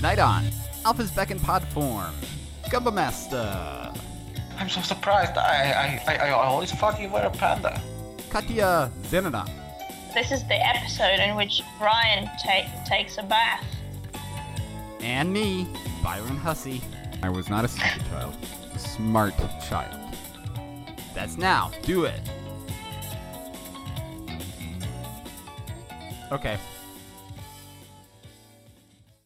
Tonight on Alf is Back in Pod form, Gumba Master, I'm so surprised. I, I, I, I always thought you were a panda. Katya Zenina, This is the episode in which Ryan ta- takes a bath. and me, Byron Hussey. I was not a stupid child, a smart child. That's now. Do it. Okay.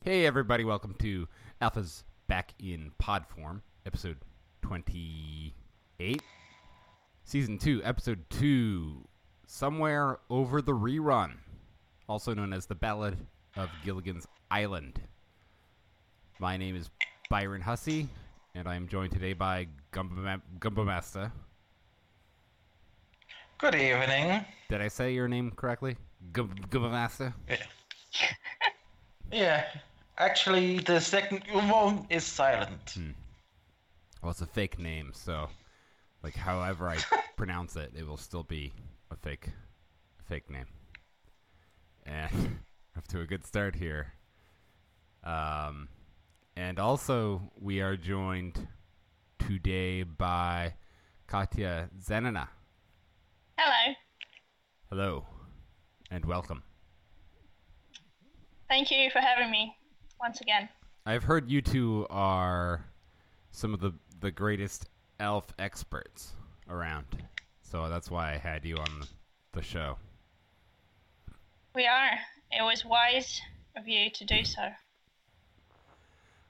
Hey everybody, welcome to Alf is Back in Pod Form, episode 28. Season 2, episode 2, Somewhere Over the Rerun, also known as the Ballad of Gilligan's Island. My name is Byron Hussey, and I am joined today by Gumba, Ma- Gumba Master. Good evening. Did I say your name correctly? Gum- Gumba Master? Yeah, actually, the second one is silent. Well, it's a fake name, so like however I pronounce it, it will still be a fake, fake name. And off to a good start here. Um, and also we are joined today by Katya Zenina. Hello. Hello, and welcome. Thank you for having me once again. I've heard you two are some of the the greatest Alf experts around, so that's why I had you on the, the show. We are. It was wise of you to do so.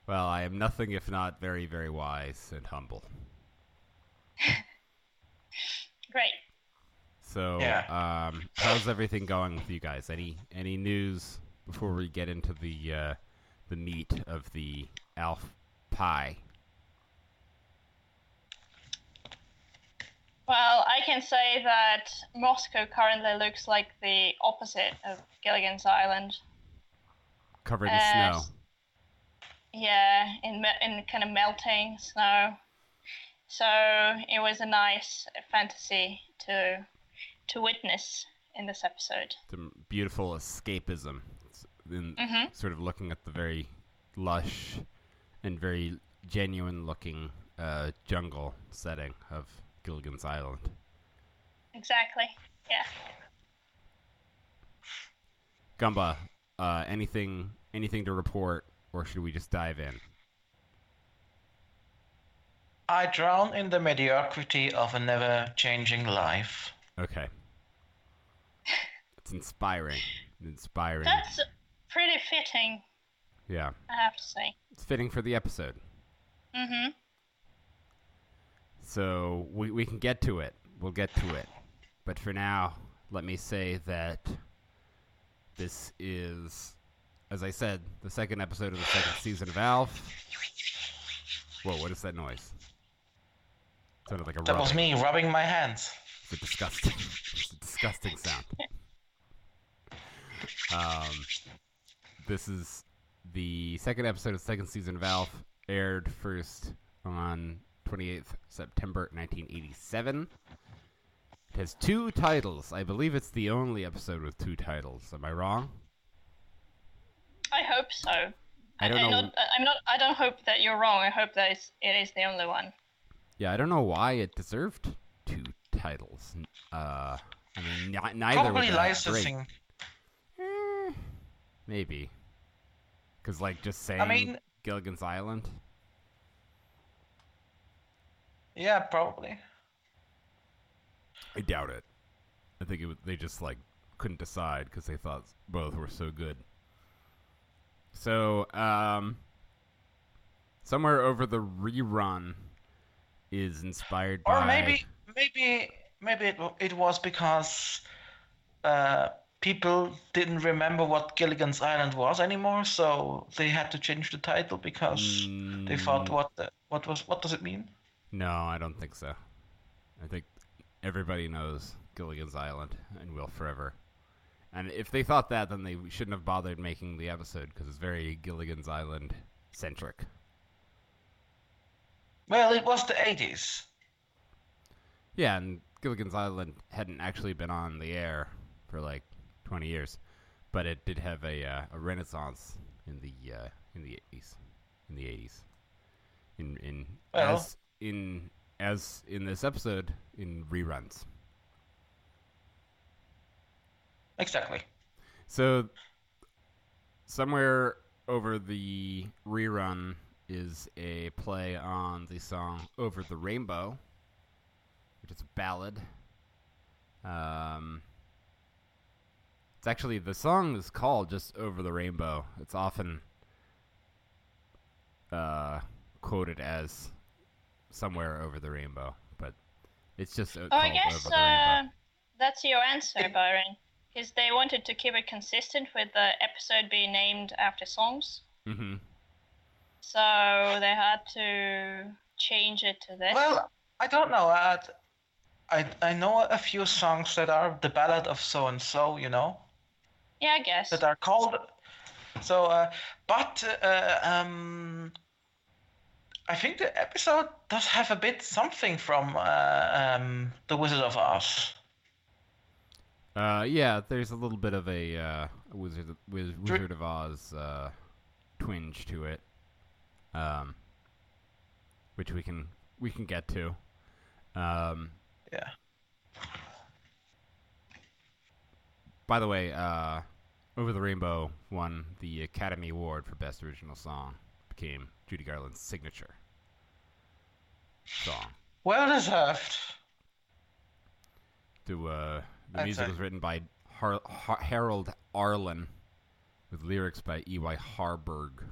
Well, I am nothing if not very, very wise and humble. Great. So, Yeah. um, how's everything going with you guys? Any any news before we get into the uh, the meat of the Alf pie? Well, I can say that Moscow currently looks like the opposite of Gilligan's Island. Covered in Uh, snow. Yeah, in in kind of melting snow. So it was a nice fantasy to to witness in this episode. Some beautiful escapism. It's in Mhm. sort of looking at the very lush and very genuine looking uh, jungle setting of Gilligan's Island. Exactly. Yeah. Gumba, uh, anything anything to report, or should we just dive in? I drown in the mediocrity of a never-changing life. Okay. It's inspiring. Inspiring. That's pretty fitting, Yeah. I have to say. It's fitting for the episode. Mm-hmm. So we, we can get to it. We'll get to it. But for now, let me say that this is, as I said, the second episode of the second season of Alf. Whoa, what is that noise? It Sounded like a That was rubbing. me rubbing my hands. It's a disgusting, it's a disgusting sound. Um, this is the second episode of the second season of Alf, aired first on 28th September 1987. It has two titles. I believe it's the only episode with two titles. Am I wrong? I hope so. I don't I'm know. Not, I'm not. I don't hope that you're wrong. I hope that it's, it is the only one. Yeah, I don't know why it deserved two titles. Uh, I mean, ni- neither Probably were that great. Maybe. Because, like, just saying mean- Gilligan's Island. Yeah, probably. I doubt it. I think it was, they just, like, couldn't decide because they thought both were so good. So, um, somewhere over the rerun is inspired by. Or maybe, maybe, maybe it, it was because uh, people didn't remember what Gilligan's Island was anymore, so they had to change the title because they thought, Mm, what the, what was, what does it mean? No, I don't think so. I think everybody knows Gilligan's Island and will forever. And if they thought that, then they shouldn't have bothered making the episode because it's very Gilligan's Island centric. Well, it was the 80s. Yeah, and Gilligan's Island hadn't actually been on the air for like 20 years, but it did have a, uh, a renaissance in the uh, in the 80s. In the 80s. In in Well- as in as in this episode in reruns. Exactly. So somewhere over the rerun is a play on the song "Over the Rainbow," which is a ballad. Um, it's actually the song is called just "Over the Rainbow." It's often uh, quoted as "Somewhere Over the Rainbow," but it's just uh, Oh, I guess "Over the uh, that's your answer, Byron. Because they wanted to keep it consistent with the episode being named after songs. hmm So they had to change it to this. Well, I don't know. Uh, I I know a few songs that are the ballad of so and so. You know. Yeah, I guess. that are called. So, uh, but uh, um, I think the episode does have a bit something from uh, um, the Wizard of Oz. Uh, yeah, there's a little bit of a uh, Wizard of, Wiz, Wizard of Oz uh, twinge to it, um, which we can we can get to. Um, Yeah. By the way, uh, Over the Rainbow won the Academy Award for Best Original Song. Became Judy Garland's signature song. Well deserved. To uh, the music say. was written by Har- Har- Harold Arlen, with lyrics by E.Y. Harburg.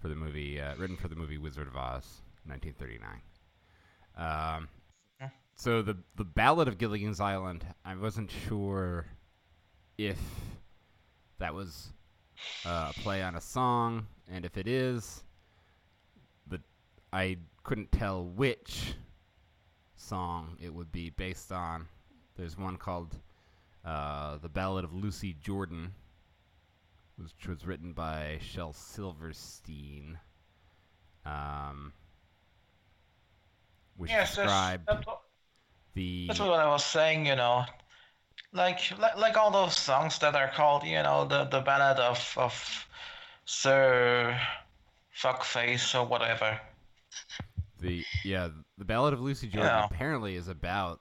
For the movie, uh, written for the movie Wizard of Oz, 1939. Um. So the the Ballad of Gilligan's Island, I wasn't sure if that was uh, a play on a song, and if it is, the I couldn't tell which song it would be based on. There's one called uh, "The Ballad of Lucy Jordan," which was written by Shel Silverstein, um, which Yes, described the that's what I was saying. You know, like like, like all those songs that are called, you know, the the ballad of of Sir Fuckface or whatever. The yeah, the Ballad of Lucy Jordan apparently is about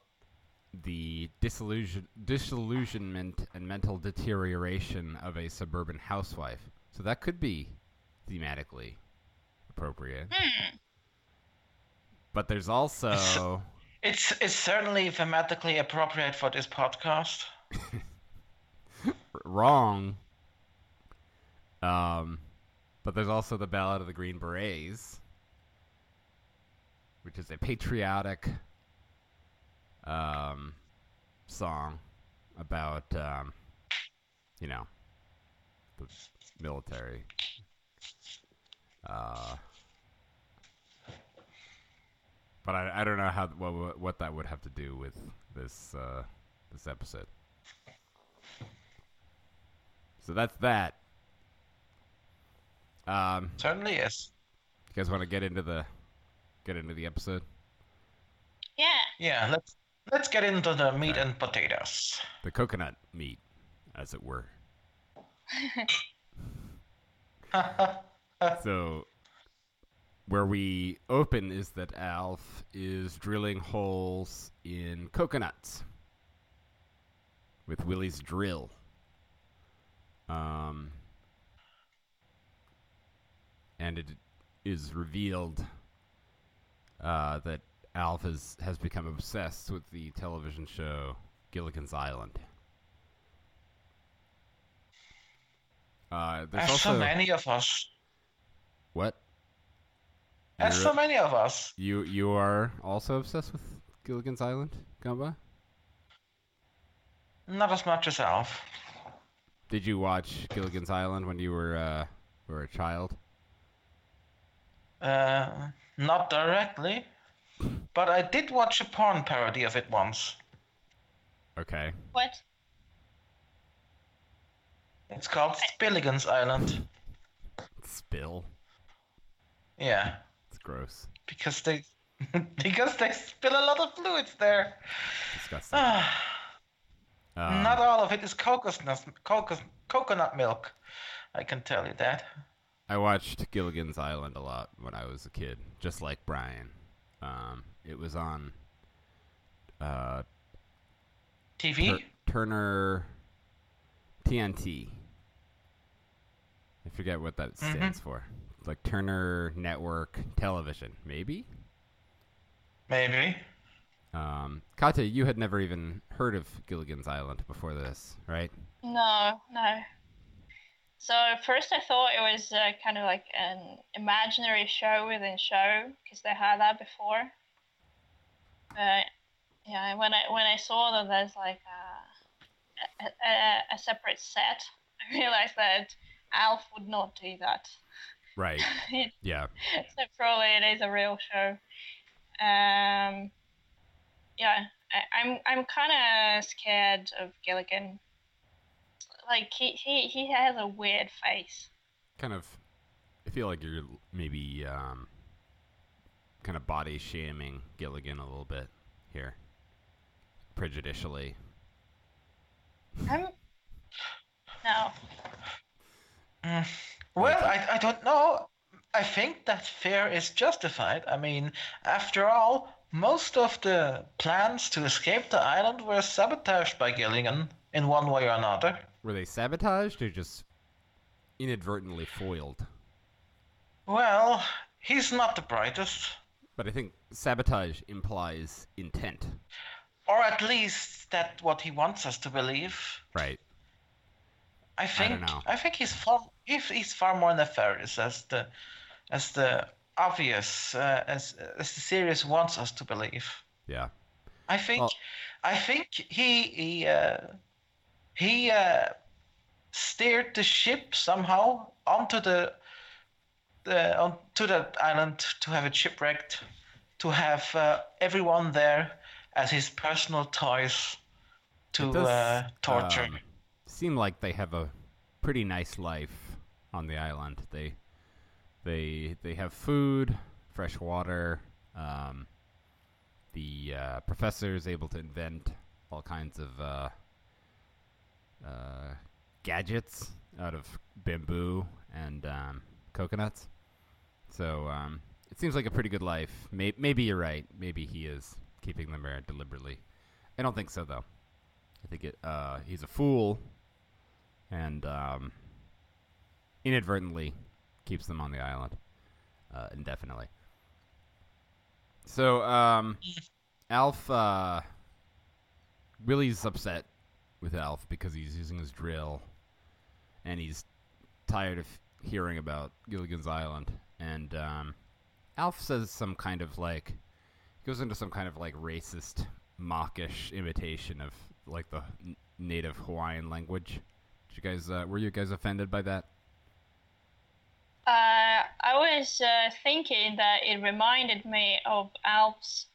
the disillusion, disillusionment and mental deterioration of a suburban housewife. So that could be thematically appropriate. Hmm. But there's also It's it's certainly thematically appropriate for this podcast. wrong. Um, but there's also the Ballad of the Green Berets, which is a patriotic um, song about, um, you know, the military. Uh, but I, I don't know how what, what what that would have to do with this uh, this episode. So that's that. Um, Certainly is. you guys want to get into the get into the episode? Yeah. Yeah, let's let's get into the meat and potatoes. The coconut meat, as it were. So, where we open is that Alf is drilling holes in coconuts with Willie's drill. Um, and it is revealed uh, that Alf has, has become obsessed with the television show Gilligan's Island. Uh, there's also so many of us. what? As so many of us. You you are also obsessed with Gilligan's Island, Gumba? Not as much as Alf. Did you watch Gilligan's Island when you were uh, were a child? Uh, not directly. But I did watch a porn parody of it once. Okay. What? It's called Spilligan's Island. Spill. Yeah, It's gross. because they because they spill a lot of fluids there. Disgusting. Ah, Um, Not all of it is coconut, coconut, coconut milk. I can tell you that. I watched Gilligan's Island a lot when I was a kid, just like Brian. Um, it was on uh, TV. Tur- Turner TNT. I forget what that Mhm. stands for. It's like Turner Network Television, maybe. Maybe. Um, Kate, you had never even heard of Gilligan's Island before this, right? No, no. So first I thought it was uh, kind of like an imaginary show within show because they had that before. But yeah, when I when I saw that there's like a, a, a, a separate set, I realized that Alf would not do that. Right. Yeah. so probably it is a real show. Um, yeah, I, I'm I'm kind of scared of Gilligan. Like he, he he has a weird face. Kind of. I feel like you're maybe um, kind of body shaming Gilligan a little bit here, prejudicially. I'm no. Mm. Well, I, I don't know. I think that fear is justified. I mean, after all, most of the plans to escape the island were sabotaged by Gilligan in one way or another. Were they sabotaged or just inadvertently foiled? Well, he's not the brightest. But I think sabotage implies intent, Or at least that's what he wants us to believe. right? I think know. I think he's far if he's far more nefarious as the as the obvious uh, as as the series wants us to believe. Yeah. I think Well- I think he he uh, he uh, steered the ship somehow onto the the onto the island to have it shipwrecked, to have uh, everyone there as his personal toys to does, uh, torture. um, seem like they have a pretty nice life on the island. They they they have food, fresh water. Um, the uh, professor is able to invent all kinds of uh, uh, gadgets out of bamboo and um, coconuts. So um, it seems like a pretty good life. May- maybe you're right. Maybe he is keeping them there deliberately. I don't think so, though. I think it. Uh, he's a fool, and um, inadvertently keeps them on the island uh, indefinitely. So, um, Alf, uh, Willie's upset with Alf because he's using his drill, and he's tired of hearing about Gilligan's Island. And um, Alf says some kind of like goes into some kind of like racist, mockish imitation of like the n- native Hawaiian language. Did you guys uh, were you guys offended by that? Uh, I was uh, thinking that it reminded me of Alf's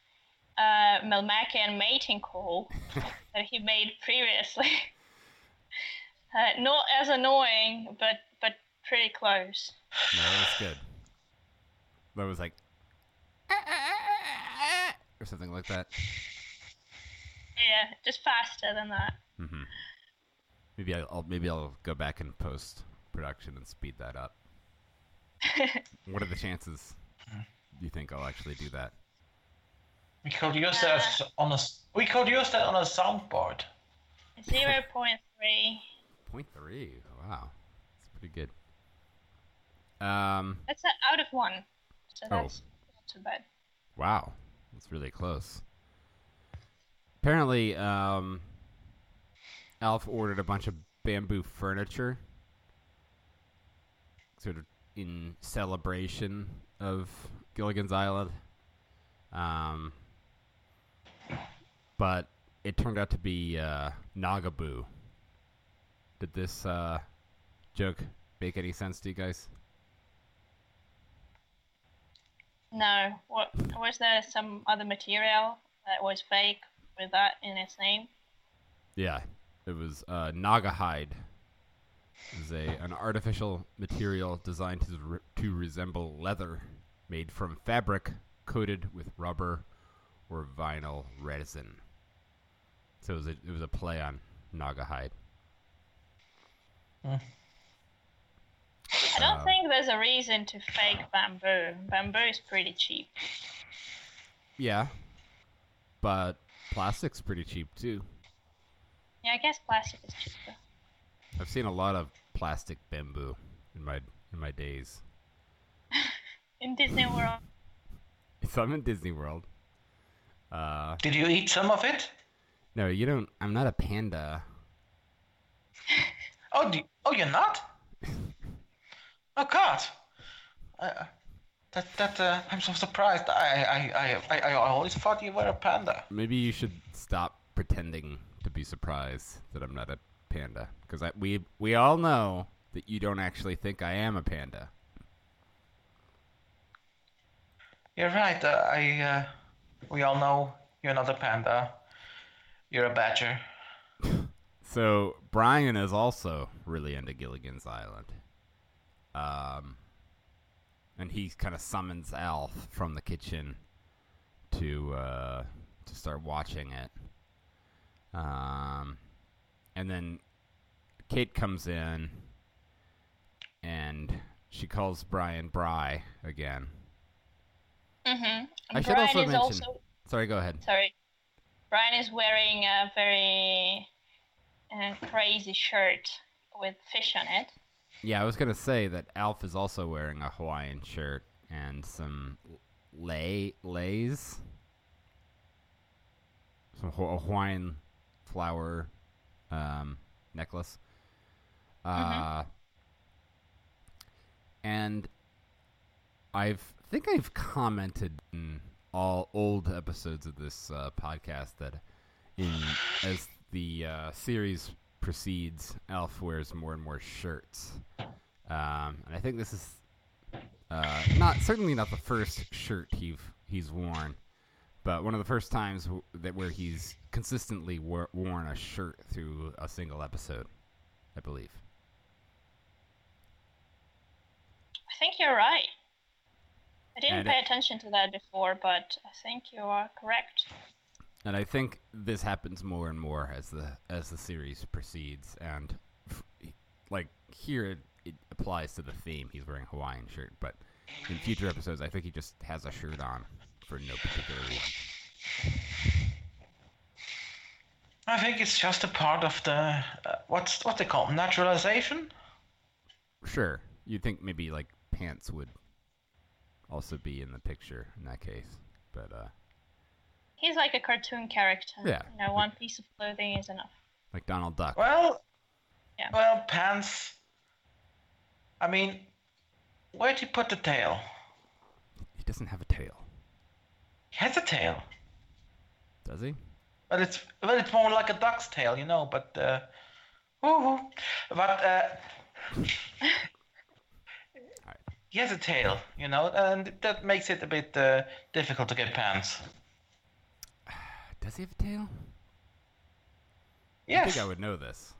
uh, Melmacian mating call that he made previously. uh, not as annoying, but but pretty close. No, that was good. That was like or something like that. Yeah, just faster than that. hmm Maybe I'll, I'll maybe I'll go back and post production and speed that up. what are the chances you think I'll actually do that? We could use that as on a s- we could use that on a soundboard. Zero point three. Point three. Wow, that's pretty good. Um, That's a, out of one, so Oh. that's not too bad. wow, that's really close. Apparently, um, Alf ordered a bunch of bamboo furniture, sort of in celebration of Gilligan's Island. Um, but it turned out to be uh, Naugaboo. Did this uh, joke make any sense to you guys? No, what was there some other material that was fake with that in its name? Yeah, it was uh, Naugahyde. It was a an artificial material designed to re- to resemble leather, made from fabric coated with rubber or vinyl resin. So it was a, it was a play on Naugahyde. I I don't Uh, think there's a reason to fake bamboo. Bamboo is pretty cheap. Yeah, but plastic's pretty cheap too. Yeah, I guess plastic is cheaper. I've seen a lot of plastic bamboo in my in my days. In Disney World, So I'm in Disney World. Uh, Did you eat some of it? no, you don't. I'm not a panda. Oh, do, oh, you're not? Oh God. Uh, that that uh, I'm so surprised. I I, I I I always thought you were a panda. Maybe you should stop pretending to be surprised that I'm not a panda, because we we all know that you don't actually think I am a panda. You're right. Uh, I uh, we all know you're not a panda. You're a badger. So Brian is also really into Gilligan's Island. Um, and he kind of summons Alf from the kitchen to uh, to start watching it. Um, and then Kate comes in, and she calls Brian Bry again. mm-hmm. I should Brian also is mention. also Sorry, go ahead. sorry. Brian is wearing a very uh, crazy shirt with fish on it. Yeah, I was gonna say that Alf is also wearing a Hawaiian shirt and some lay lays, some Hawaiian flower um, necklace. Uh, and I've think I've commented in all old episodes of this uh, podcast that in as the uh, series proceeds, Alf wears more and more shirts, um, and I think this is uh, not certainly not the first shirt he's he's worn, but one of the first times w- that where he's consistently wor- worn a shirt through a single episode, I believe. I think you're right. I didn't And pay it- attention to that before, but I think you are correct. And I think this happens more and more as the as the series proceeds, and f- like here it, it applies to the theme. He's wearing a Hawaiian shirt, but in future episodes, I think he just has a shirt on for no particular reason. I think it's just a part of the uh, what's what they call naturalization. Sure, you'd think maybe like pants would also be in the picture in that case, but uh, He's like a cartoon character. Yeah. You know, one piece of clothing is enough. like Donald Duck. Well, Yeah. well, pants. I mean, where'd he put the tail? He doesn't have a tail, He has a tail. does he? Well, it's well, it's more like a duck's tail, you know. But uh, woo but uh, he has a tail, you know, and that makes it a bit uh, difficult to get pants. Does he have a tail? I think I would know this.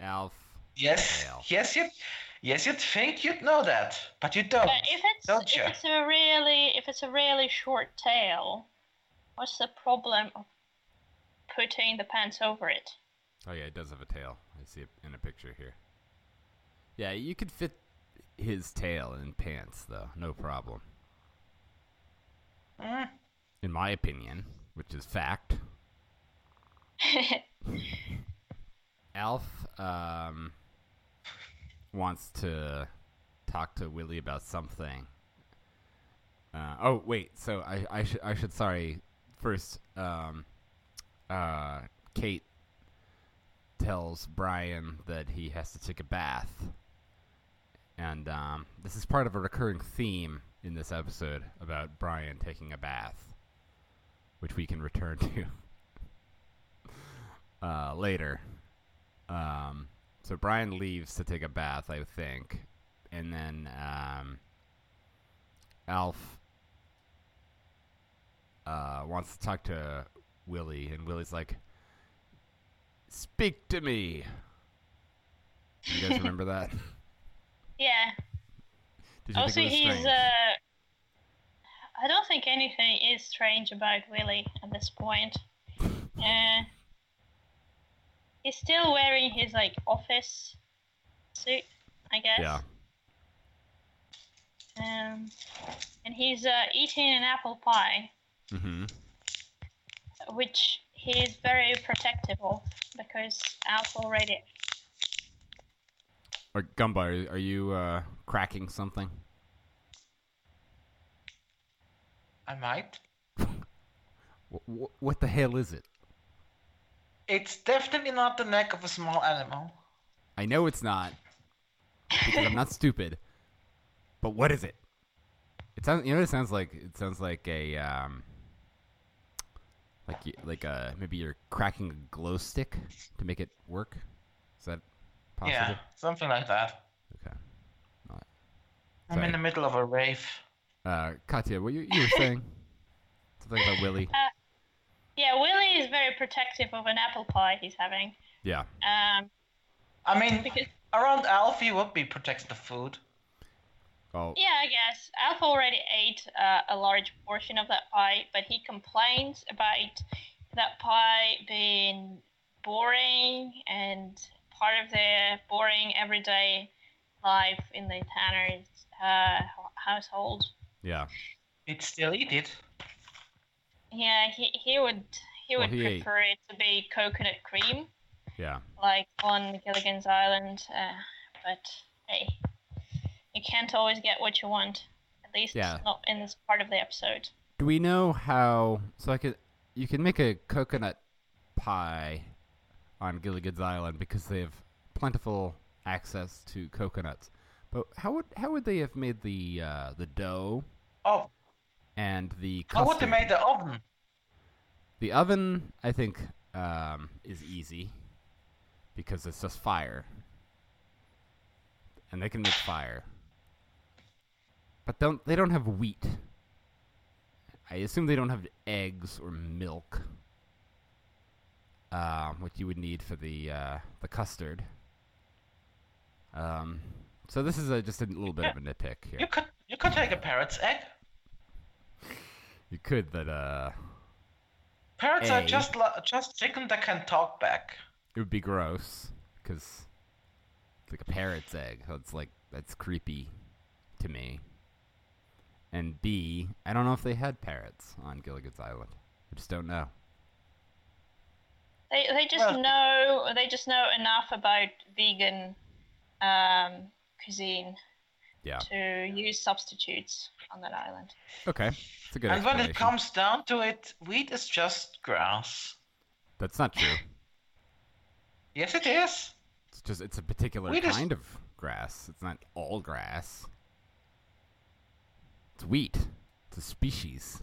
Alf. yes, tail. yes, you, yes, you'd think you'd know that, but you don't. But if it's don't if you? it's a really if it's a really short tail, what's the problem of putting the pants over it? Oh yeah, it does have a tail. I see it in a picture here. Yeah, you could fit his tail in pants though, no problem. Mm, In my opinion, which is fact. Alf um, wants to talk to Willie about something. Uh, oh wait, so I, I should I should sorry first. Um, uh, Kate tells Brian that he has to take a bath, and um, this is part of a recurring theme in this episode about Brian taking a bath, which we can return to uh, later. Um, so Brian leaves to take a bath, I think, and then um, Alf uh, wants to talk to Willie, and Willie's like, "Speak to me." You guys remember that? yeah. Did you also, think it was he's uh. I don't think anything is strange about Willie at this point. Uh, he's still wearing his like office suit, I guess. Yeah. Um, and he's uh, eating an apple pie, Mm-hmm. which he is very protective of because Alf already. Or Gumba, are, are you uh, cracking something? I might. What, what the hell is it? It's definitely not the neck of a small animal. I know it's not because I'm not stupid. But what is it? It sounds. You know what it sounds like? It sounds like a um, like y- like a maybe you're cracking a glow stick to make it work. Is that possible? Yeah, something like that. Okay. I'm in the middle of a rave. Uh, Katya, what you you were saying? Something about Willie. Yeah, Willie is very protective of an apple pie he's having. Yeah. Um, I mean, because around Alfie would be protects the food. Oh. yeah, I guess Alf already ate uh, a large portion of that pie, but he complains about that pie being boring and part of their boring everyday life in the Tanner's uh, household. Yeah. He'd still eat it. Yeah, he, he would he Well, would he ate. prefer it to be coconut cream, Yeah. like on Gilligan's Island. Uh, but hey, you can't always get what you want. At least Yeah. not in this part of the episode. Do we know how? So I could. You can make a coconut pie on Gilligan's Island because they have plentiful access to coconuts. But how would how would they have made the uh, the dough Oh, and the how would they custard? make the oven? The oven, I think, um, is easy because it's just fire, and they can make fire. But don't they don't have wheat? I assume they don't have eggs or milk, um, what you would need for the uh, the custard. Um, so this is a, just a little bit of a nitpick here. You could you could take a parrot's egg. You could, but uh, Parrots are just li- just chicken that can talk back. It would be gross because it's like a parrot's egg. So it's like that's creepy to me. And B, I don't know if they had parrots on Gilligan's Island. I just don't know. They they just Well- know they just know enough about vegan um, cuisine Yeah. to use substitutes on that island. Okay. It's a good and when it comes down to it, wheat is just grass. That's not true. Yes, it is. It's just it's a particular We just- kind of grass. It's not all grass. It's wheat. It's a species.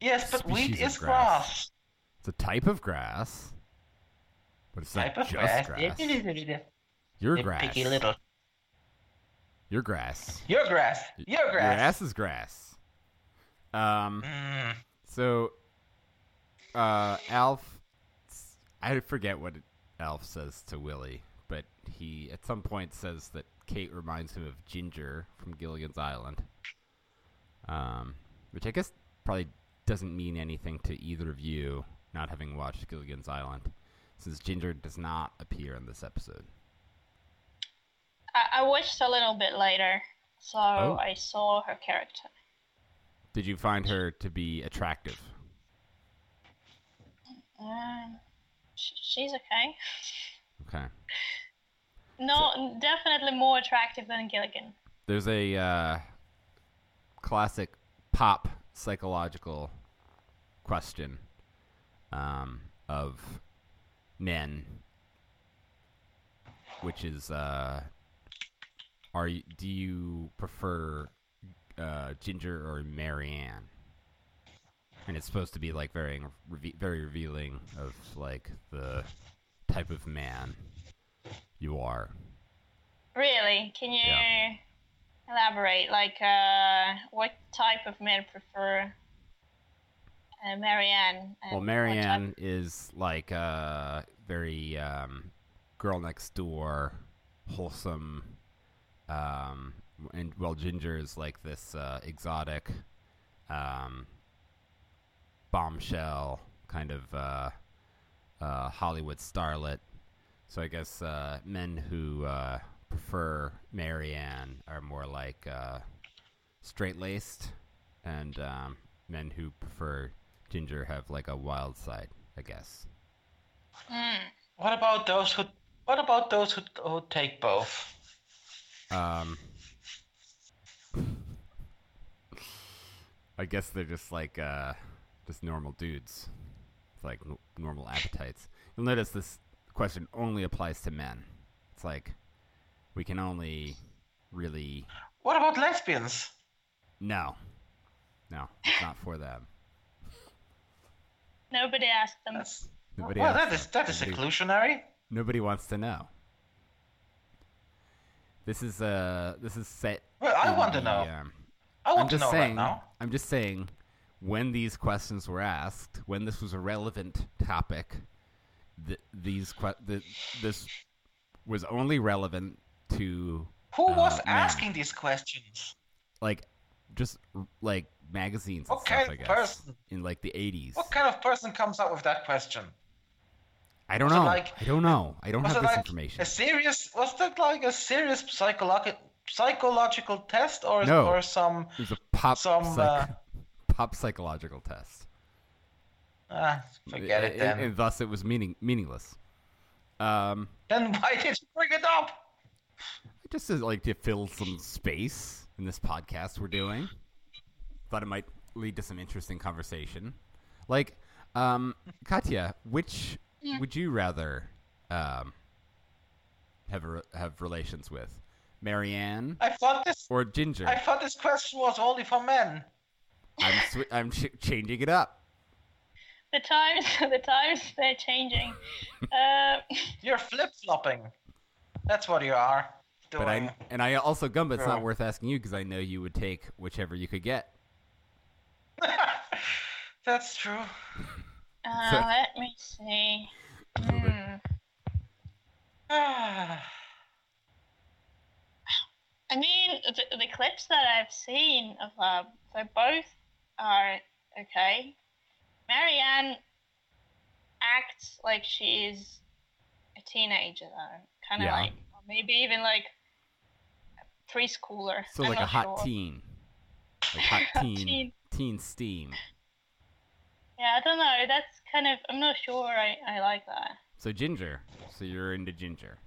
Yes, but wheat Species of is grass. grass. It's a type of grass. But it's Type not of just grass. grass. Your You grass. picky little. Your grass. Your grass. Your grass. Your ass is grass. Um. Mm. So, uh, Alf, I forget what Alf says to Willie, but he at some point says that Kate reminds him of Ginger from Gilligan's Island. Um, which I guess probably doesn't mean anything to either of you, not having watched Gilligan's Island, since Ginger does not appear in this episode. I, I watched a little bit later, so Oh. I saw her character. Did you find her to be attractive? Um, sh- she's okay. Okay. No, definitely more attractive than Gilligan. There's a uh, classic pop psychological question um, of men, which is, uh, are you, do you prefer uh, Ginger or Mary Ann? And it's supposed to be like very very revealing of like the type of man you are. Really? Can you Yeah. elaborate? Like, uh, what type of men prefer uh, Mary Ann? and Well, Mary Ann type- is like uh, very um, girl next door, wholesome, um, and well, Ginger is like this uh, exotic, um, bombshell kind of uh, uh, Hollywood starlet. So I guess uh, men who uh, prefer Mary Ann are more like uh, straight laced, and um, men who prefer Ginger have like a wild side, I guess. Mm. What about those who? What about those who, who take both? Um, I guess they're just like uh, just normal dudes, with like n- normal appetites. You'll notice this question only applies to men. It's like we can only really What about lesbians? no, no, it's not for them. Nobody asked them. That's Nobody well, asked that is them. that is Nobody- exclusionary. Nobody wants to know. This is uh this is set. Well, I want to know. um, I I'm want to just know saying. right now. I'm just saying, when these questions were asked, when this was a relevant topic, th- these que- th- this was only relevant to Who uh, was men. asking these questions? like just like magazines What stuff. kind I of guess person? in like the 80s. What kind of person comes up with that question? I don't was know. like- I don't know. I don't have this like information. a serious? Was that like a serious psychological psychological test, or No. or some? It was a pop some, psych- uh, pop psychological test. Ah, forget it and, then. and thus it was meaning meaningless. Um, Then why did you bring it up? just to like to fill some space in this podcast we're doing. Thought it might lead to some interesting conversation. Like, um, Katya, which Yeah. would you rather um, have re- have relations with, Mary Ann I thought this. or Ginger? I thought this question was only for men. I'm swi- I'm ch- changing it up. The times, the times they're changing. Uh, You're flip flopping. That's what you are doing. But I and I also Gumba. It's Yeah. not worth asking you because I know you would take whichever you could get. That's true. Uh, So- let me see. Hmm. Ah, I mean, the, the clips that I've seen of them, they both are okay. Mary Ann acts like she is a teenager, though. Kind of Yeah. like, or maybe even like a preschooler. So I'm like a not hot sure. teen, like hot teen. teen steam. Yeah, I don't know. That's kind of. I'm not sure. I, I like that. So ginger. So you're into ginger.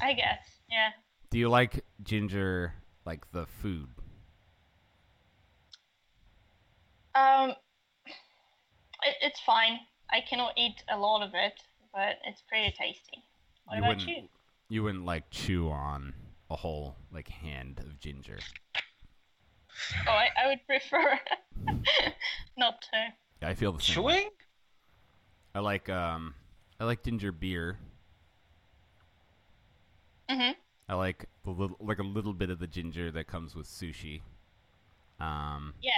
I guess. Yeah. Do you like ginger like the food? Um, it, it's fine. I cannot eat a lot of it, but it's pretty tasty. What you about wouldn't. you? You wouldn't like chew on a whole like hand of ginger. Oh, I, I would prefer not to. I feel the same. way. chewing? I like um, I like ginger beer. Mhm. I like the little like a little bit of the ginger that comes with sushi. Um, Yeah.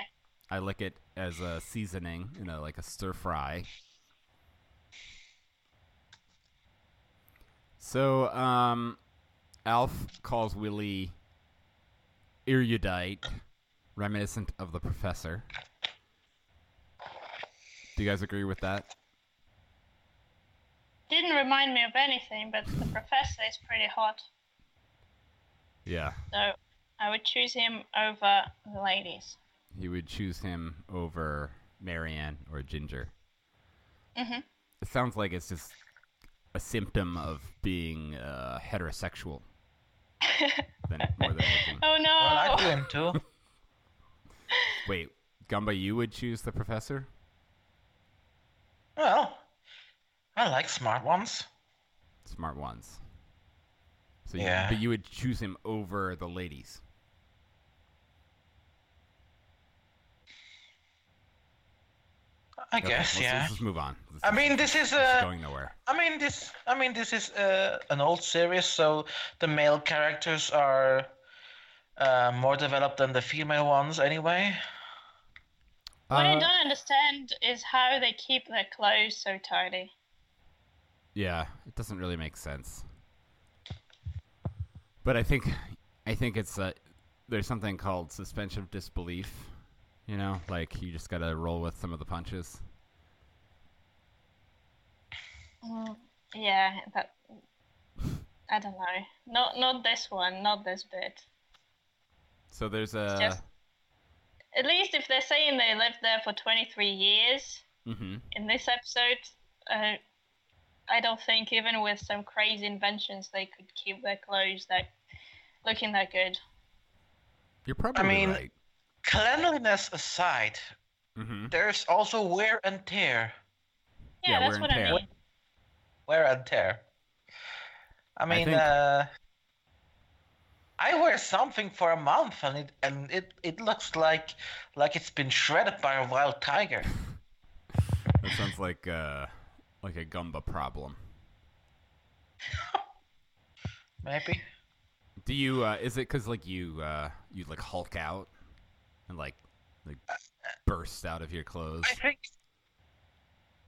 I like it as a seasoning, you know, like a stir fry. So, um, Alf calls Willie erudite, reminiscent of the professor. Do you guys agree with that? Didn't remind me of anything, but the professor is pretty hot, Yeah. so I would choose him over the ladies. You would choose him over Mary Ann or Ginger. Mhm. It sounds like it's just a symptom of being uh, heterosexual than more than anything. Oh no! Well, I do him too. Wait, Gumba, you would choose the professor? Well, I like smart ones. Smart ones. So you, Yeah. but you would choose him over the ladies. I Okay, guess, let's, yeah. Let's just move on. This I mean, this is uh, going nowhere. I mean this. I mean this is uh, an old series, so the male characters are uh, more developed than the female ones, anyway. What I Uh, don't understand is how they keep their clothes so tidy. Yeah, it doesn't really make sense. But I think, I think it's uh, there's something called suspension of disbelief. You know, like you just gotta roll with some of the punches. Mm, yeah, that. I don't know. Not not this one. Not this bit. So there's a. It's just. At least if they're saying they lived there for 23 years hmm in this episode, uh, I don't think even with some crazy inventions they could keep their clothes that looking that good. You're probably I mean- right. Cleanliness aside, hmm there's also wear and tear. Yeah, Yeah, that's wear what and I tear. mean. Wear and tear. I mean, think- uh, I wear something for a month and it and it, it looks like like it's been shredded by a wild tiger. That sounds like uh, like a Gumba problem. Maybe. Do you? Uh, is it because like you uh, you like Hulk out and like like burst out of your clothes? I think.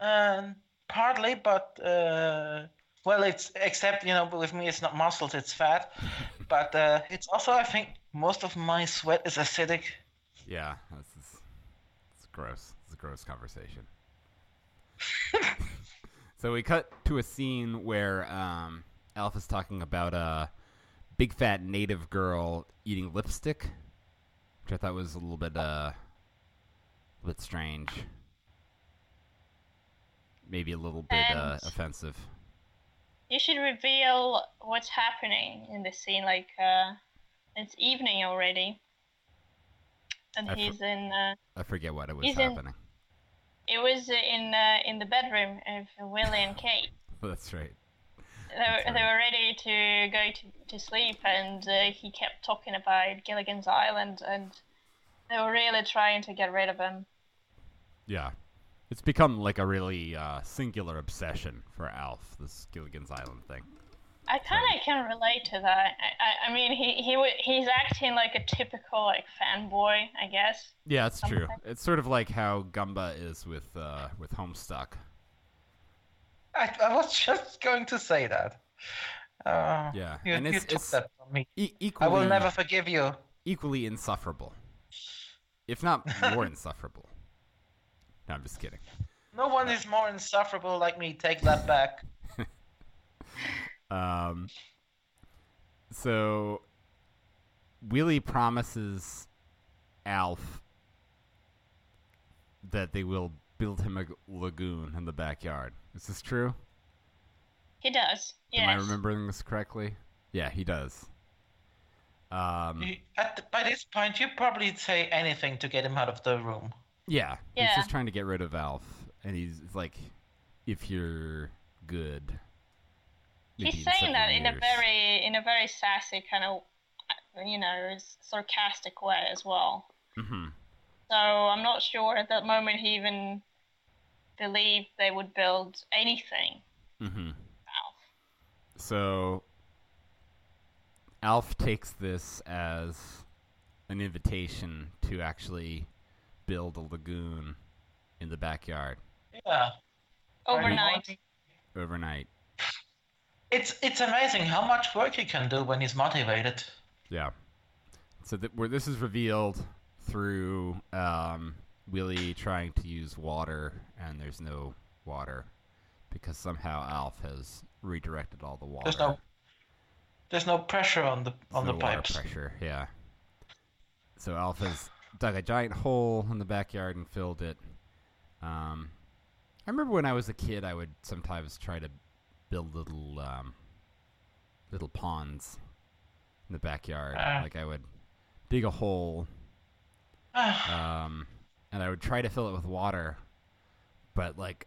Um, partly, but uh, well, it's except you know, with me, it's not muscles, it's fat. But uh, it's also, I think, most of my sweat is acidic. Yeah, this is it's gross. It's a gross conversation. so we cut to a scene where um, Alf is talking about a big fat native girl eating lipstick, which I thought was a little bit uh, a bit strange. Maybe a little bit uh, offensive. You should reveal what's happening in the scene. Like, uh, it's evening already, and I for- he's in. Uh, I forget what it was He's in- happening. it was in uh, in the bedroom of Willie and Kate. That's right. They were, That's they were ready to go to, to sleep, and uh, he kept talking about Gilligan's Island, and they were really trying to get rid of him. Yeah. It's become like a really uh, singular obsession for Alf, this Gilligan's Island thing. I kind of can relate to that. I, I, I mean, he he wa- he's acting like a typical like fanboy, I guess. Yeah, it's true. It's sort of like how Gumba is with uh, with Homestuck. I, I was just going to say that. Uh, Yeah, you, and you it's- took it's- that from me. E- I equally, will never forgive you. equally insufferable, if not more insufferable. No, I'm just kidding. No one is more insufferable like me. Take that back. Um, so Willie promises Alf that they will build him a lagoon in the backyard. Is this true? He does. Yes. Am I remembering this correctly? Yeah, he does. Um, At the, by this point, you probably say anything to get him out of the room. Yeah, he's just trying to get rid of Alf, and he's like, if you're good. He's saying that seven in a very in a very sassy kind of, you know, sarcastic way as well. Mhm. So I'm not sure at that moment he even believed they would build anything. Mm-hmm. Alf. So Alf takes this as an invitation to actually build a lagoon in the backyard Yeah. Overnight. overnight. It's it's amazing how much work he can do when he's motivated. Yeah. So that where this is revealed through um, Willie trying to use water, and there's no water because somehow Alf has redirected all the water. There's no there's no pressure on the on no the water pipes. pressure. Yeah. So Alf has dug a giant hole in the backyard and filled it. Um, I remember when I was a kid, I would sometimes try to build little um, little ponds in the backyard. Ah. like I would dig a hole, Ah, um, and I would try to fill it with water, but like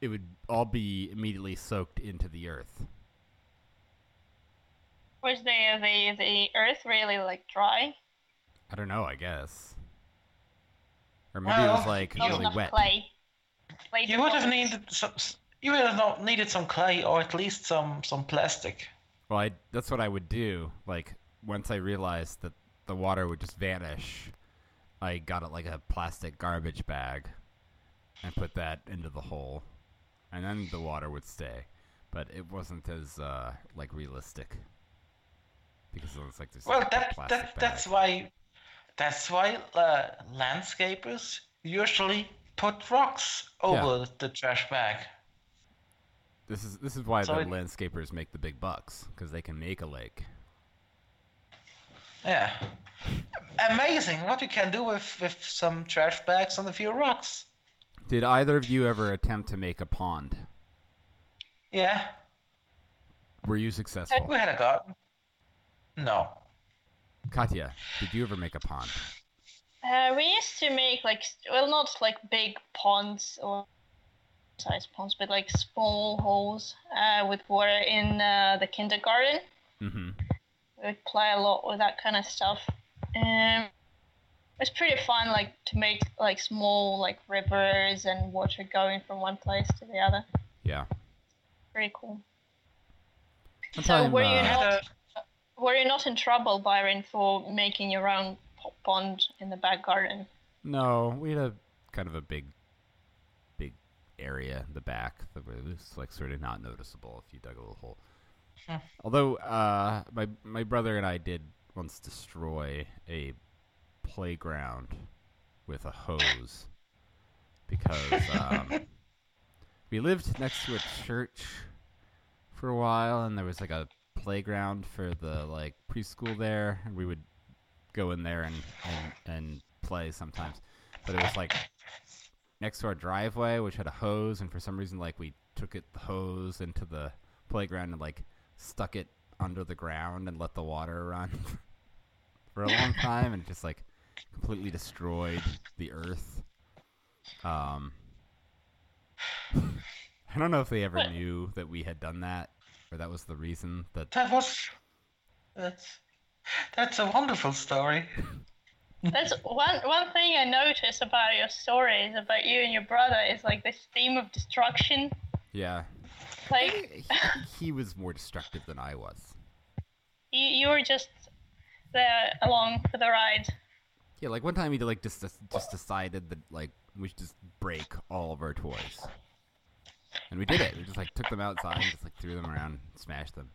it would all be immediately soaked into the earth. Was the the the earth really like dry? I don't know. I guess, or maybe it was Well, like Not really wet. clay. Clay you would have deposits. needed some. You would have not needed some clay or at least some some plastic. Well, I, that's what I would do. Like once I realized that the water would just vanish, I got it like a plastic garbage bag and put that into the hole, and then the water would stay. But it wasn't as uh, like realistic because it looks like this. Well, like, that plastic that that's why that's why uh, landscapers usually put rocks over the trash bag. This is this is why So the it- landscapers make the big bucks because they can make a lake. Yeah. Amazing what you can do with, with some trash bags and a few rocks. Did either of you ever attempt to make a pond? Yeah. Were you successful? We had a garden. No. Katya, did you ever make a pond? Uh, we used to make like well, not like big ponds or size ponds, but like small holes uh, with water in uh, the kindergarten. Mm-hmm. We would play a lot with that kind of stuff. Um, it's pretty fun, like to make like small like rivers and water going from one place to the other. Yeah. Pretty cool. One So time, were you uh, not Had were you not in trouble, Byron, for making your own pond in the back garden? No, we had a kind of a big, big area in the back that was like sort of not noticeable if you dug a little hole. Hmm. Although uh, my my brother and I did once destroy a playground with a hose because um, we lived next to a church for a while, and there was like a playground for the like preschool there, and we would go in there and and, and play sometimes. But it was like next to our driveway, which had a hose, and for some reason, like we took it the hose into the playground and like stuck it under the ground and let the water run for a long time, and just like completely destroyed the earth. Um, I don't know if they ever knew that we had done that, or that was the reason that. That was. That's. That's a wonderful story. That's one one thing I notice about your stories about you and your brother is like this theme of destruction. Yeah, Like he, he was more destructive than I was. you, you were just there along for the ride. Yeah, like one time he like just just decided that like we should just break all of our toys, and we did it. We just like took them outside and just like threw them around, smashed them,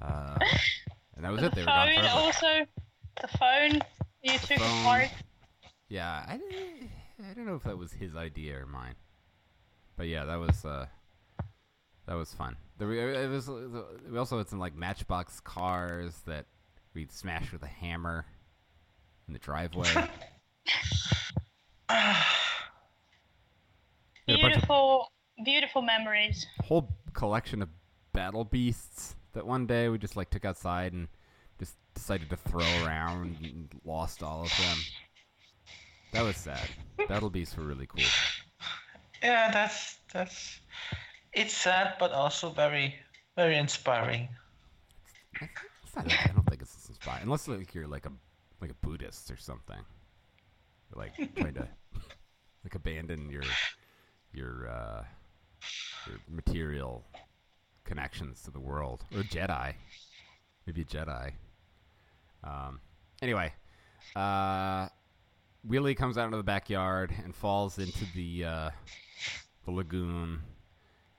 uh, and that was the it. They were gone phone forever. also, the phone you took phone. apart. Yeah, I, I don't know if that was his idea or mine, but yeah, that was uh, that was fun. There, we- it was we also had some like Matchbox cars that we'd smash with a hammer in the driveway. We had a bunch of Beautiful, beautiful memories. whole collection of battle beasts that one day we just like took outside and just decided to throw around and lost all of them. That was sad. Battle beasts were really cool. Yeah, that's that's. It's sad, but also very, very inspiring. It's not, I don't think it's inspiring unless like you're like a like a Buddhist or something. You're like trying to like abandon your your uh, your material connections to the world or Jedi, maybe a Jedi. Um, anyway, uh, Willie comes out into the backyard and falls into the uh, the lagoon,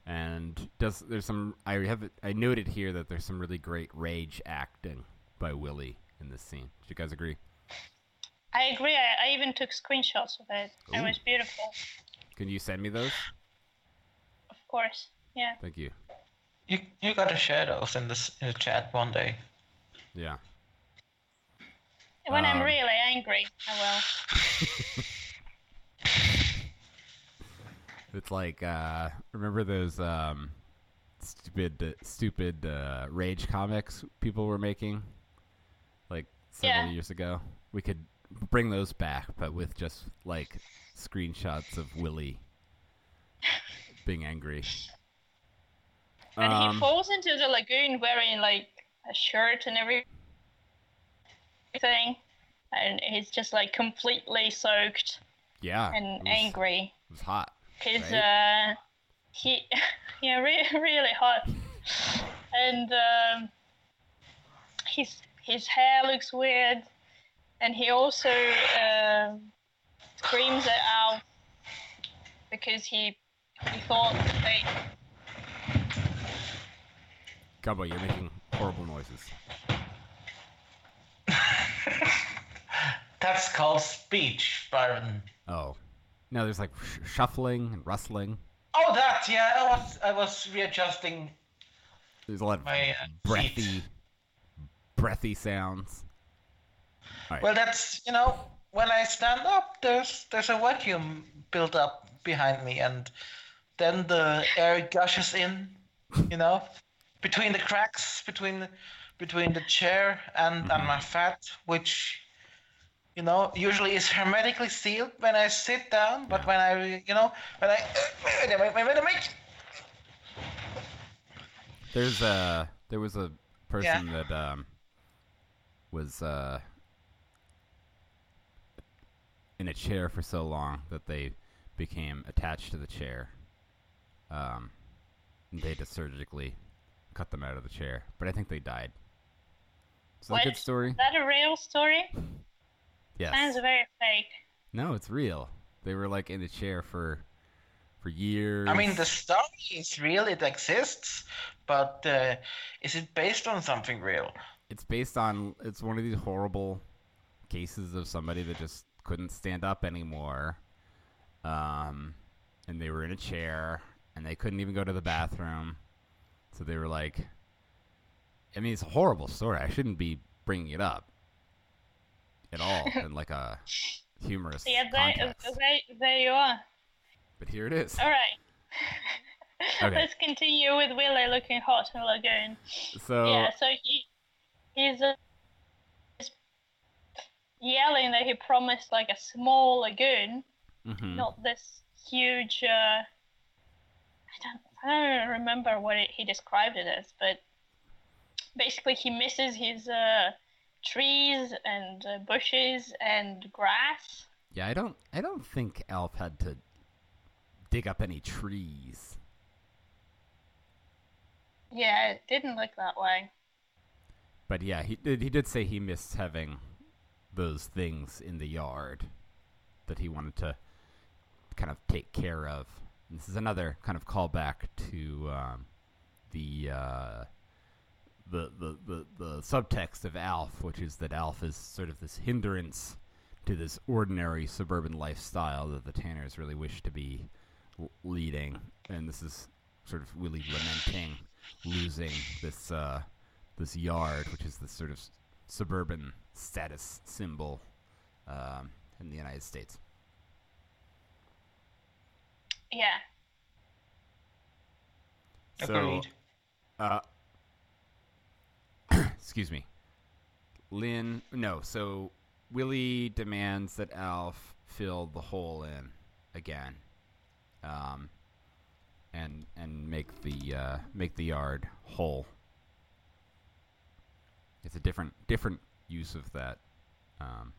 and does there's some I have I noted here that there's some really great rage acting by Willie in this scene. Do you guys agree? I agree. I, I even took screenshots of it. It was beautiful. Can you send me those? Of course. Yeah. Thank you. You you gotta share those in this in the chat one day. Yeah. When I'm Um, really angry, I will. It's like uh, remember those um, stupid uh, stupid uh, rage comics people were making like several Yeah. years ago. We could bring those back, but with just like screenshots of Willie being angry. And Um, he falls into the lagoon wearing like a shirt and everything. And he's just like completely soaked yeah, and it was, angry. It was hot. Because right? uh, he, yeah, re- really hot. And um, his his hair looks weird, and he also um screams it out because he he thought they Gumbo, you're making horrible noises. That's called speech, Byron. Oh, no, there's like sh- shuffling and rustling. Oh, that yeah. I was I was readjusting There's a lot of my uh, breathy, seat. breathy sounds. All right. Well, that's you know when I stand up, there's there's a vacuum built up behind me, and then the air gushes in, you know, between the cracks between between the chair and and my fat, which you know usually is hermetically sealed when I sit down, but when I you know when I wait a minute, wait a minute, wait. There's a there was a person that um was uh in a chair for so long that they became attached to the chair. Um, they had to surgically cut them out of the chair, but I think they died. Is that a good What? story? Is that a real story? Yes. Sounds very fake. No, it's real. They were like in the chair for for years. I mean, the story is real; it exists, but uh, is it based on something real? it's based on it's one of these horrible cases of somebody that just couldn't stand up anymore um and they were in a chair and they couldn't even go to the bathroom so they were like i mean it's a horrible story i shouldn't be bringing it up at all in like a humorous Yeah, there, context there, there you are. but here it is All right. Okay. Let's continue with Willie looking hot in Lagoon. so yeah, so he he's uh, he's yelling that he promised like a small lagoon, mhm. not this huge. Uh, I don't I don't remember what it, he described it as, but basically he misses his uh, trees and uh, bushes and grass. yeah i don't i don't think alf had to dig up any trees Yeah, it didn't look that way. But yeah, he did. He did say he missed having those things in the yard that he wanted to kind of take care of. This is another kind of callback to um, the, uh, the the the the subtext of Alf, which is that Alf is sort of this hindrance to this ordinary suburban lifestyle that the Tanners really wish to be leading, and this is sort of really lamenting losing this uh, this yard, which is this sort of s- suburban status symbol um, in the United States. Yeah. So, Agreed. uh, excuse me, Lynn. No, so Willie demands that Alf fill the hole in again, um, and and make the uh, make the yard whole. It's a different different use of that um,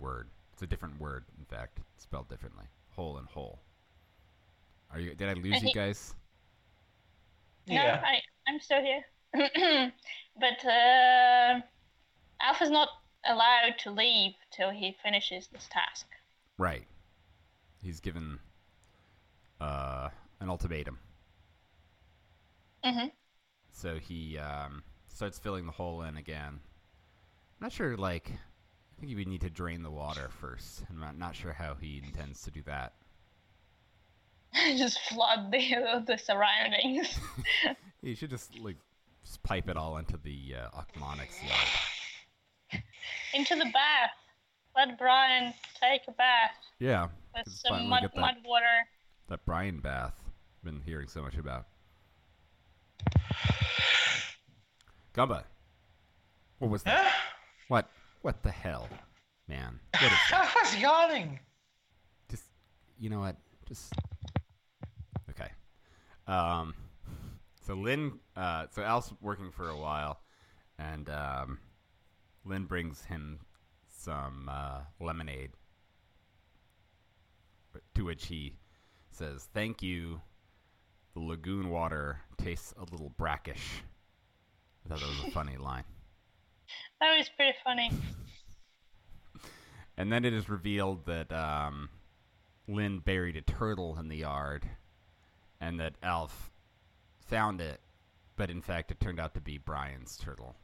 word. It's a different word, in fact, spelled differently. Hole and whole. Are you? Did I lose you he- guys? Yeah. No, I, I'm still here. but uh, Alf's not allowed to leave till he finishes this task. Right. He's given uh, an ultimatum. hmm So he um, starts filling the hole in again. I'm not sure, like, I think he would need to drain the water first. I'm not, not sure how he intends to do that. Just flood the the surroundings. you should just, like, just pipe it all into the uh, Ochmoneks yard. Into the bath. Let Brian take a bath Yeah. with It's some finally mud, get that, mud water. that Brian bath. Been hearing so much about. Gumba. What was that? What? What the hell, man? What is I was yawning. just you know what just okay um so lynn uh so alf's working for a while and um lynn brings him some uh lemonade to which he says thank you. The lagoon water tastes a little brackish. I thought that was a funny line. That was pretty funny. And then it is revealed that um, Lynn buried a turtle in the yard, and that Alf found it, but in fact it turned out to be Brian's turtle.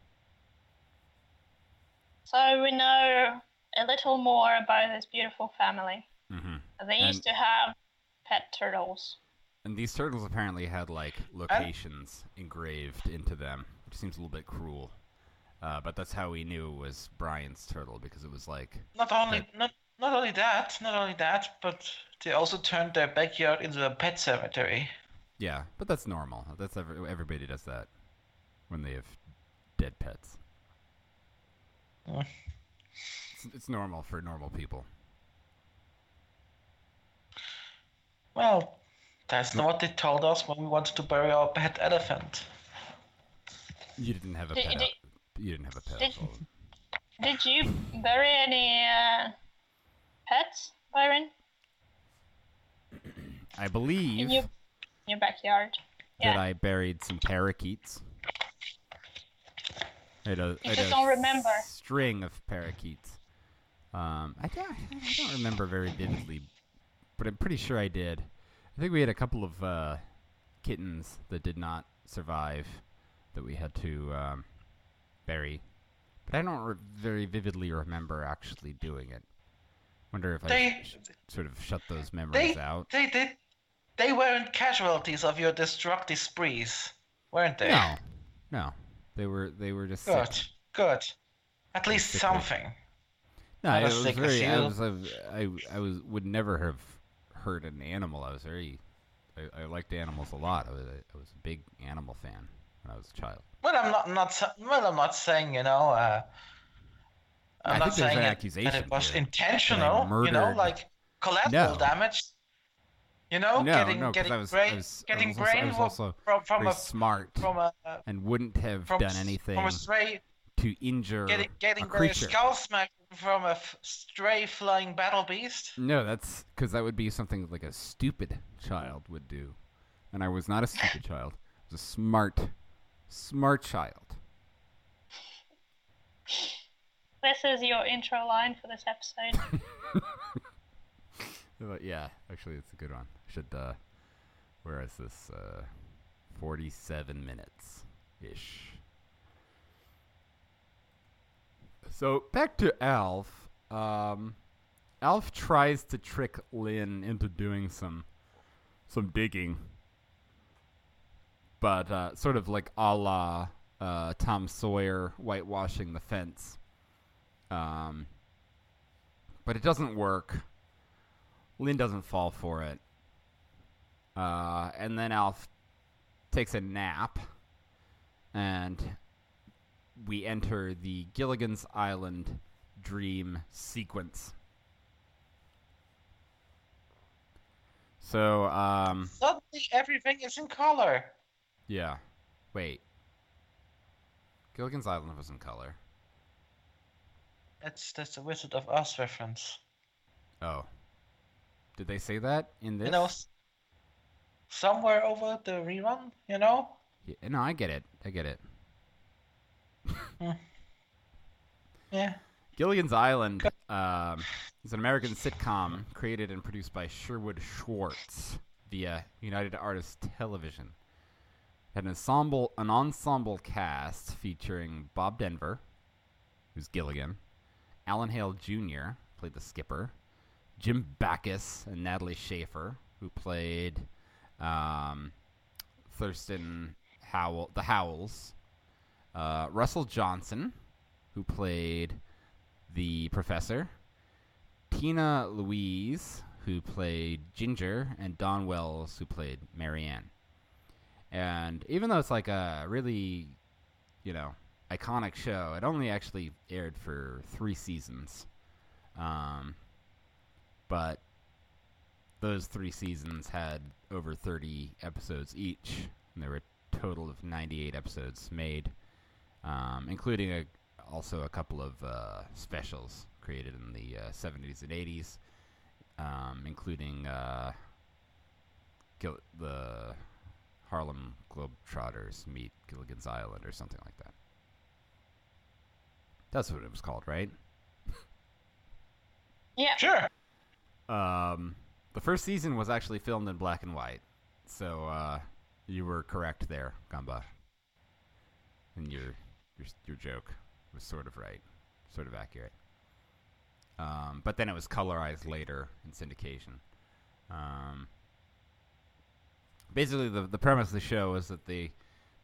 So we know a little more about this beautiful family. hmm They used to have pet turtles. And these turtles apparently had like locations engraved into them, which seems a little bit cruel. Uh, but that's how we knew it was Brian's turtle because it was like Not only Right. not not only that, not only that, but they also turned their backyard into a pet cemetery. yeah, but that's normal. That's every, everybody does that when they have dead pets. Mm. It's, it's normal for normal people. Well, that's not what they told us when we wanted to bury our pet elephant. You didn't have a pet. did- you didn't have a pet. did- Did you bury any uh, pets, Byron, I believe in your, in your backyard? that Yeah. I buried some parakeets. I had a, I just don't remember. string of parakeets. Um, I don't, I don't remember very vividly, but I'm pretty sure I did. I think we had a couple of uh, kittens that did not survive that we had to um, bury, but I don't re- very vividly remember actually doing it. Wonder if I They sh- sort of shut those memories they out. they did they weren't casualties of your destructive sprees, weren't they? No, no, they were they were just sick. Good, good. At least something. No, it was very. I was, I, I, I was would never have hurt an animal. I was very. I, I liked animals a lot. I was, I was a big animal fan when I was a child. Well, I'm not not well. I'm not saying you know. Uh, I'm I not saying an it- accusation that it was intentional. You know, like collateral No. damage. You know, No, getting no, getting was- brain, was- getting brain also from from a smart from a and wouldn't have from done anything from a stray to injure getting getting a creature. skull smacked from a f- stray flying battle beast. No, that's because that would be something like a stupid child would do, and I was not a stupid child. I was a smart, smart child. This is your intro line for this episode. But yeah, actually, it's a good one. Should. Uh, where is this? Uh, Forty-seven minutes ish. So back to Alf. Um, Alf tries to trick Lynn into doing some some digging, but uh, sort of like a la uh, Tom Sawyer whitewashing the fence. Um, but it doesn't work. Lynn doesn't fall for it. Uh, and then Alf takes a nap, and we enter the Gilligan's Island dream sequence. So, um, Suddenly, everything is in color. yeah. Wait. Gilligan's Island was in color. That's that's a Wizard of Oz reference. Oh. Did they say that in this? You know, somewhere over the rerun. You know. Yeah, no, I get it. I get it. Yeah. Gilligan's Island um, is an American sitcom created and produced by Sherwood Schwartz via United Artists Television. It had an ensemble, an ensemble cast featuring Bob Denver, who's Gilligan, Alan Hale Jr. played the skipper, Jim Backus and Natalie Schafer, who played um, Thurston Howell, the Howells, uh, Russell Johnson, who played the professor, Tina Louise, who played Ginger, and Dawn Wells, who played Mary Ann. And even though it's like a really, you know, iconic show, it only actually aired for three seasons. Um, but those three seasons had over 30 episodes each, and there were a total of 98 episodes made, um, including a, also a couple of uh, specials created in the uh, 70s and 80s, um, including uh, the Harlem Globetrotters meet Gilligan's Island or something like that. That's what it was called, right? Yeah. Sure. Um, the first season was actually filmed in black and white, so uh, you were correct there, Gamba. And your your your joke was sort of right, sort of accurate. Um, but then it was colorized later in syndication. Um, basically the the premise of the show is that the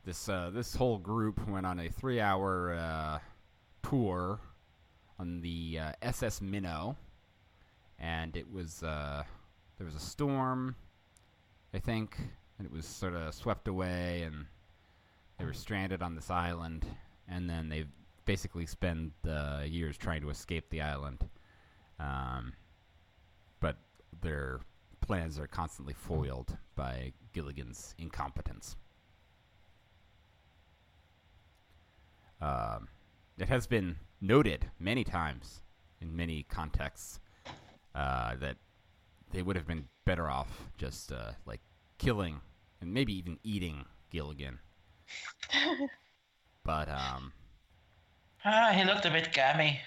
this uh, this whole group went on a three hour uh, tour on the uh, SS Minnow, and it was uh, there was a storm, I think, and it was sort of swept away, and they were stranded on this island, and then they basically spend uh, years trying to escape the island, um, but their plans are constantly foiled by Gilligan's incompetence. Um, it has been noted many times in many contexts uh, that they would have been better off just uh, like killing and maybe even eating Gilligan. but um, Ah, he looked a bit gammy.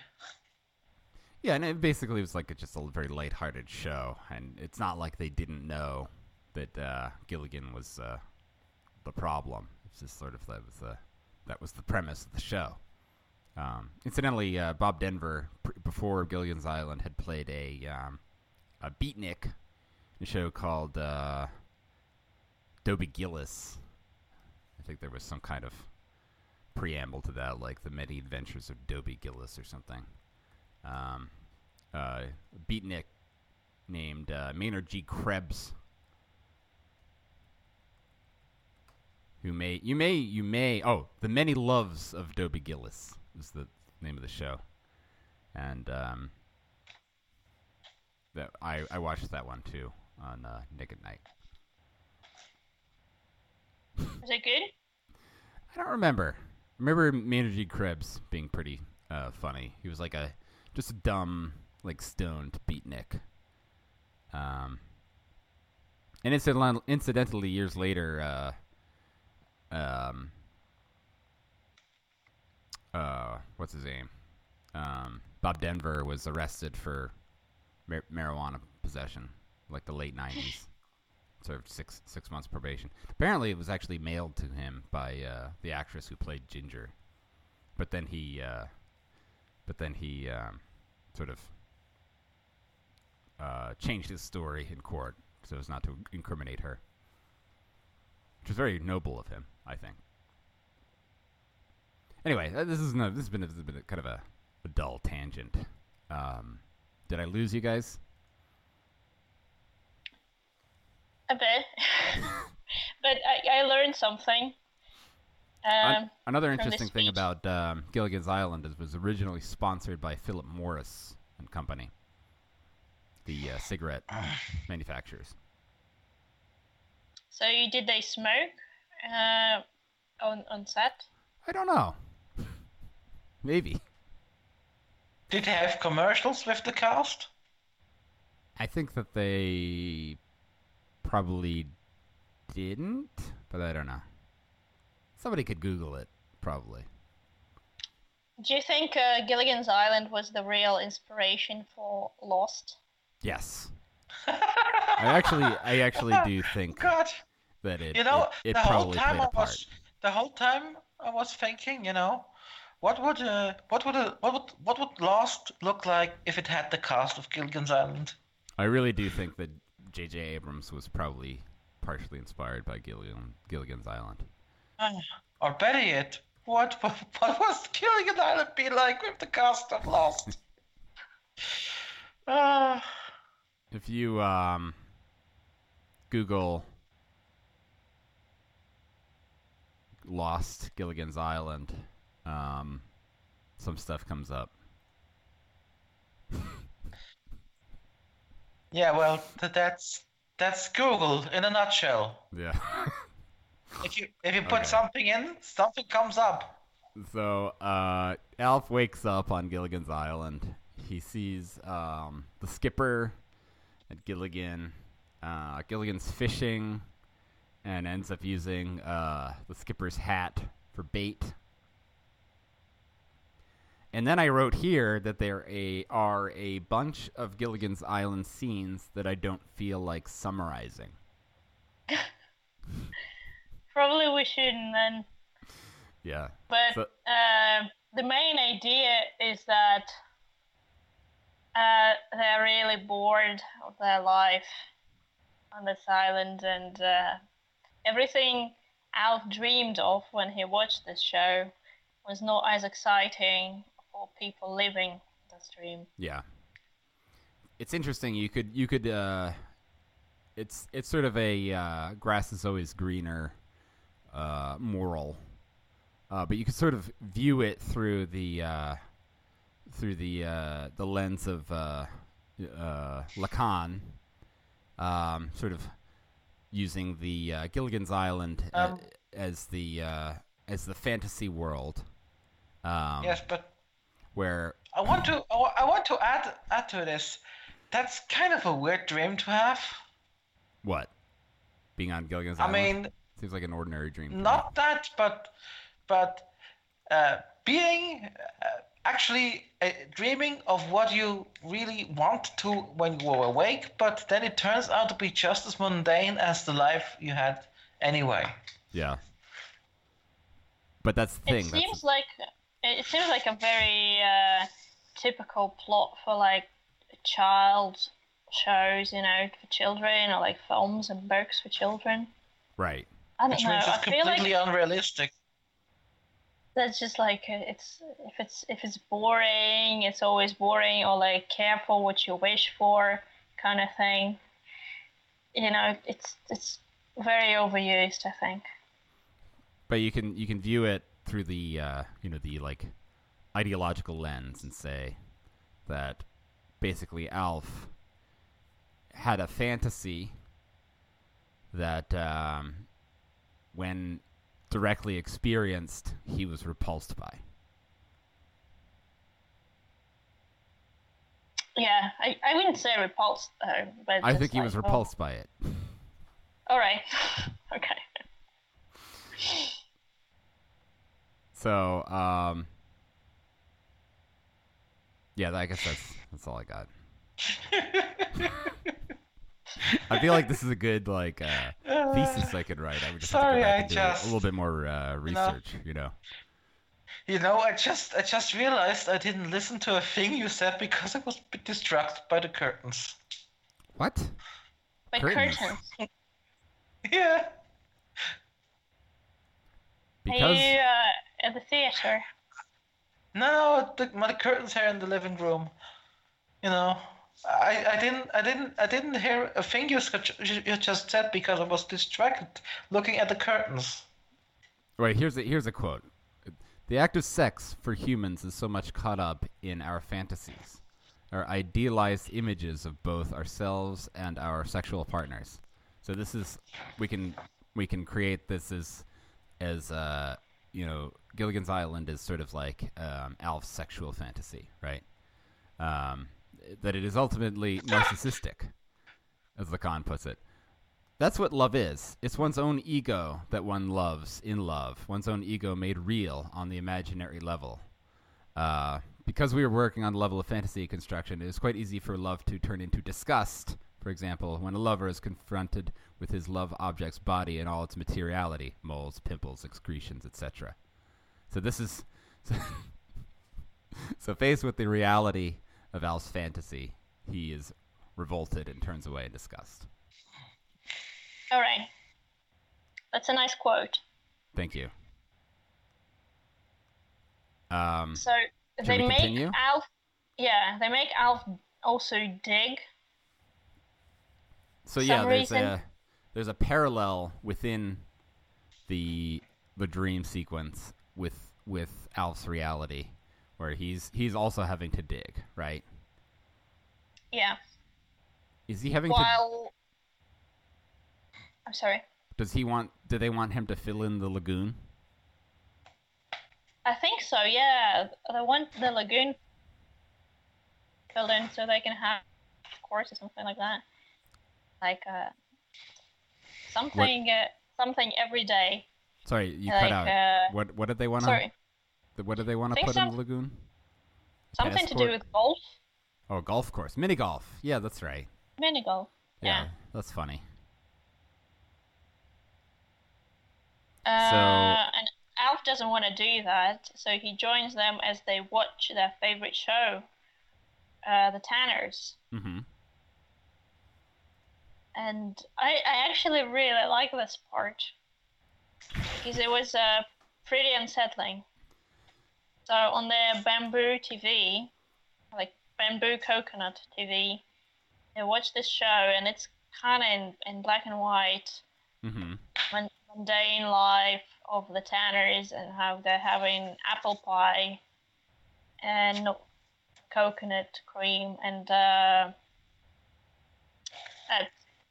yeah, and it basically was like a, just a very lighthearted show, and it's not like they didn't know that uh, Gilligan was uh, the problem. It's just sort of that was the that was the premise of the show. Um, incidentally, uh, Bob Denver, pr- before Gilligan's Island, had played a um, a beatnik in a show called uh, Dobie Gillis. I think there was some kind of preamble to that, like the many adventures of Dobie Gillis or something. Um, uh, beatnik named uh, Maynard G. Krebs, who may you may you may oh the many loves of Dobie Gillis is the name of the show, and um, that I I watched that one too on uh, Nick at Nite. Was it good? I don't remember. I remember Maynard G. Krebs being pretty uh, funny. He was like a just a dumb, like stoned beatnik. Um, and incidentally, years later, uh, um, uh, what's his name? Um, Bob Denver was arrested for mar- marijuana possession, like the late '90s. Served six six months probation. Apparently, it was actually mailed to him by uh, the actress who played Ginger, but then he, uh, but then he um, sort of uh, changed his story in court so as not to incriminate her, which was very noble of him, I think. Anyway, uh, this is no, this has been, a, this has been a, kind of a, a dull tangent. Um, did I lose you guys? A bit. but I, I learned something. Um, Another interesting thing about um, Gilligan's Island is it was originally sponsored by Philip Morris and Company, the uh, cigarette manufacturers. so you did they smoke uh, on on set? I don't know. Maybe. Did they have commercials with the cast? I think that they probably didn't, but I don't know. Somebody could Google it, probably. Do you think uh, Gilligan's Island was the real inspiration for Lost? Yes. I actually, I actually do think God, that it, you know, it, it the whole time played I a part. was, the whole time I was thinking, you know, what would, uh, what would, uh, what would, what would Lost look like if it had the cast of Gilligan's Island? I really do think that J.J. Abrams was probably partially inspired by Gilligan, Gilligan's Island. Ah, Or better yet, what, what, what was Gilligan's Island be like with the cast of Lost? Ah. If you um, Google Lost Gilligan's Island, um, some stuff comes up. Yeah, well, th- that's that's Google in a nutshell. Yeah. If you if you put Okay. something in, something comes up. so uh, Alf wakes up on Gilligan's Island. He sees um, the skipper at Gilligan. Uh, Gilligan's fishing and ends up using uh, the skipper's hat for bait. And then I wrote here that there a, are a bunch of Gilligan's Island scenes that I don't feel like summarizing. Probably we shouldn't then. Yeah. But So- uh, the main idea is that uh, they're really bored of their life on this island, and uh, everything Alf dreamed of when he watched this show was not as exciting for people living the dream. Yeah. It's interesting. You could you could uh, it's it's sort of a uh, grass is always greener uh, moral, uh, but you could sort of view it through the uh, through the uh, the lens of uh, uh, Lacan, um, sort of using the uh, Gilligan's Island a- Um, as the uh, as the fantasy world. Um, Yes, but Where I want to I want to add add to this. That's kind of a weird dream to have. what? Being on Gilligan's I Island. mean, seems like an ordinary dream. to me. not that, but but uh, being uh, actually uh, dreaming of what you really want to when you were awake, but then it turns out to be just as mundane as the life you had anyway. Yeah. But that's the thing. It that's seems like it seems like a very uh, typical plot for like child shows, you know, for children, or like films and books for children. right. I don't Which know. means I it's feel like completely unrealistic. that's just like uh, it's if it's if it's boring, it's always boring, or like careful what you wish for, kind of thing. You know, it's it's very overused. I think. But you can you can view it through the uh, you know the like ideological lens and say that basically Alf had a fantasy that um, when directly experienced he was repulsed by. Yeah, I, I wouldn't say repulsed though, but I think he like, was oh, repulsed by it. All right. okay. So, um, yeah, I guess that's that's all I got. I feel like this is a good like uh, thesis I could write. I would just Sorry, have to go back and do just- a little bit more uh, research. You know, You know, I just I just realized I didn't listen to a thing you said because I was a bit distracted by the curtains. what? By Curtains. curtains. Yeah. Because Are you uh, at the theater? No, no. the, my curtains here in the living room. You know, I, I didn't I didn't I didn't hear a thing you, such- you just said because I was distracted looking at the curtains. Right, here's a, here's a quote. The act of sex for humans is so much caught up in our fantasies, our idealized images of both ourselves and our sexual partners. So this is we can we can create this as as uh, you know Gilligan's Island is sort of like um, Alf's sexual fantasy, right? Um, that it is ultimately narcissistic, as Lacan puts it. That's what love is. It's one's own ego that one loves in love, one's own ego made real on the imaginary level. Uh, because we were working on the level of fantasy construction, it is quite easy for love to turn into disgust, for example, when a lover is confronted with his love object's body in all its materiality moles, pimples, excretions, etc. So, this is. so, faced with the reality of Alf's fantasy, he is revolted and turns away in disgust. All right. That's a nice quote. Thank you. Um, So they make continue? Alf. Yeah, they make Alf also dig. So yeah, there's reason- a there's a parallel within the the dream sequence with with Alf's reality, where he's he's also having to dig, right? Yeah. Is he having to? While. I'm sorry. Does he want? Do they want him to fill in the lagoon? I think so. Yeah, they want the lagoon filled in so they can have a course or something like that. Like uh, something, uh, something every day. Sorry, you like cut out. uh, what what did they want sorry, to? What did they want to put in the lagoon? something to do with golf, Oh, golf course, mini golf. Yeah, that's right. mini golf. Yeah, Yeah. that's funny. Uh, and Alf doesn't want to do that, so he joins them as they watch their favorite show, uh, The Tanners. hmm and I, I actually really like this part because it was uh, pretty unsettling. So on the bamboo TV, like bamboo coconut TV, I watched this show and it's kind of in, in black and white, Mm-hmm. mundane life of the Tanners and how they're having apple pie and coconut cream and uh, uh,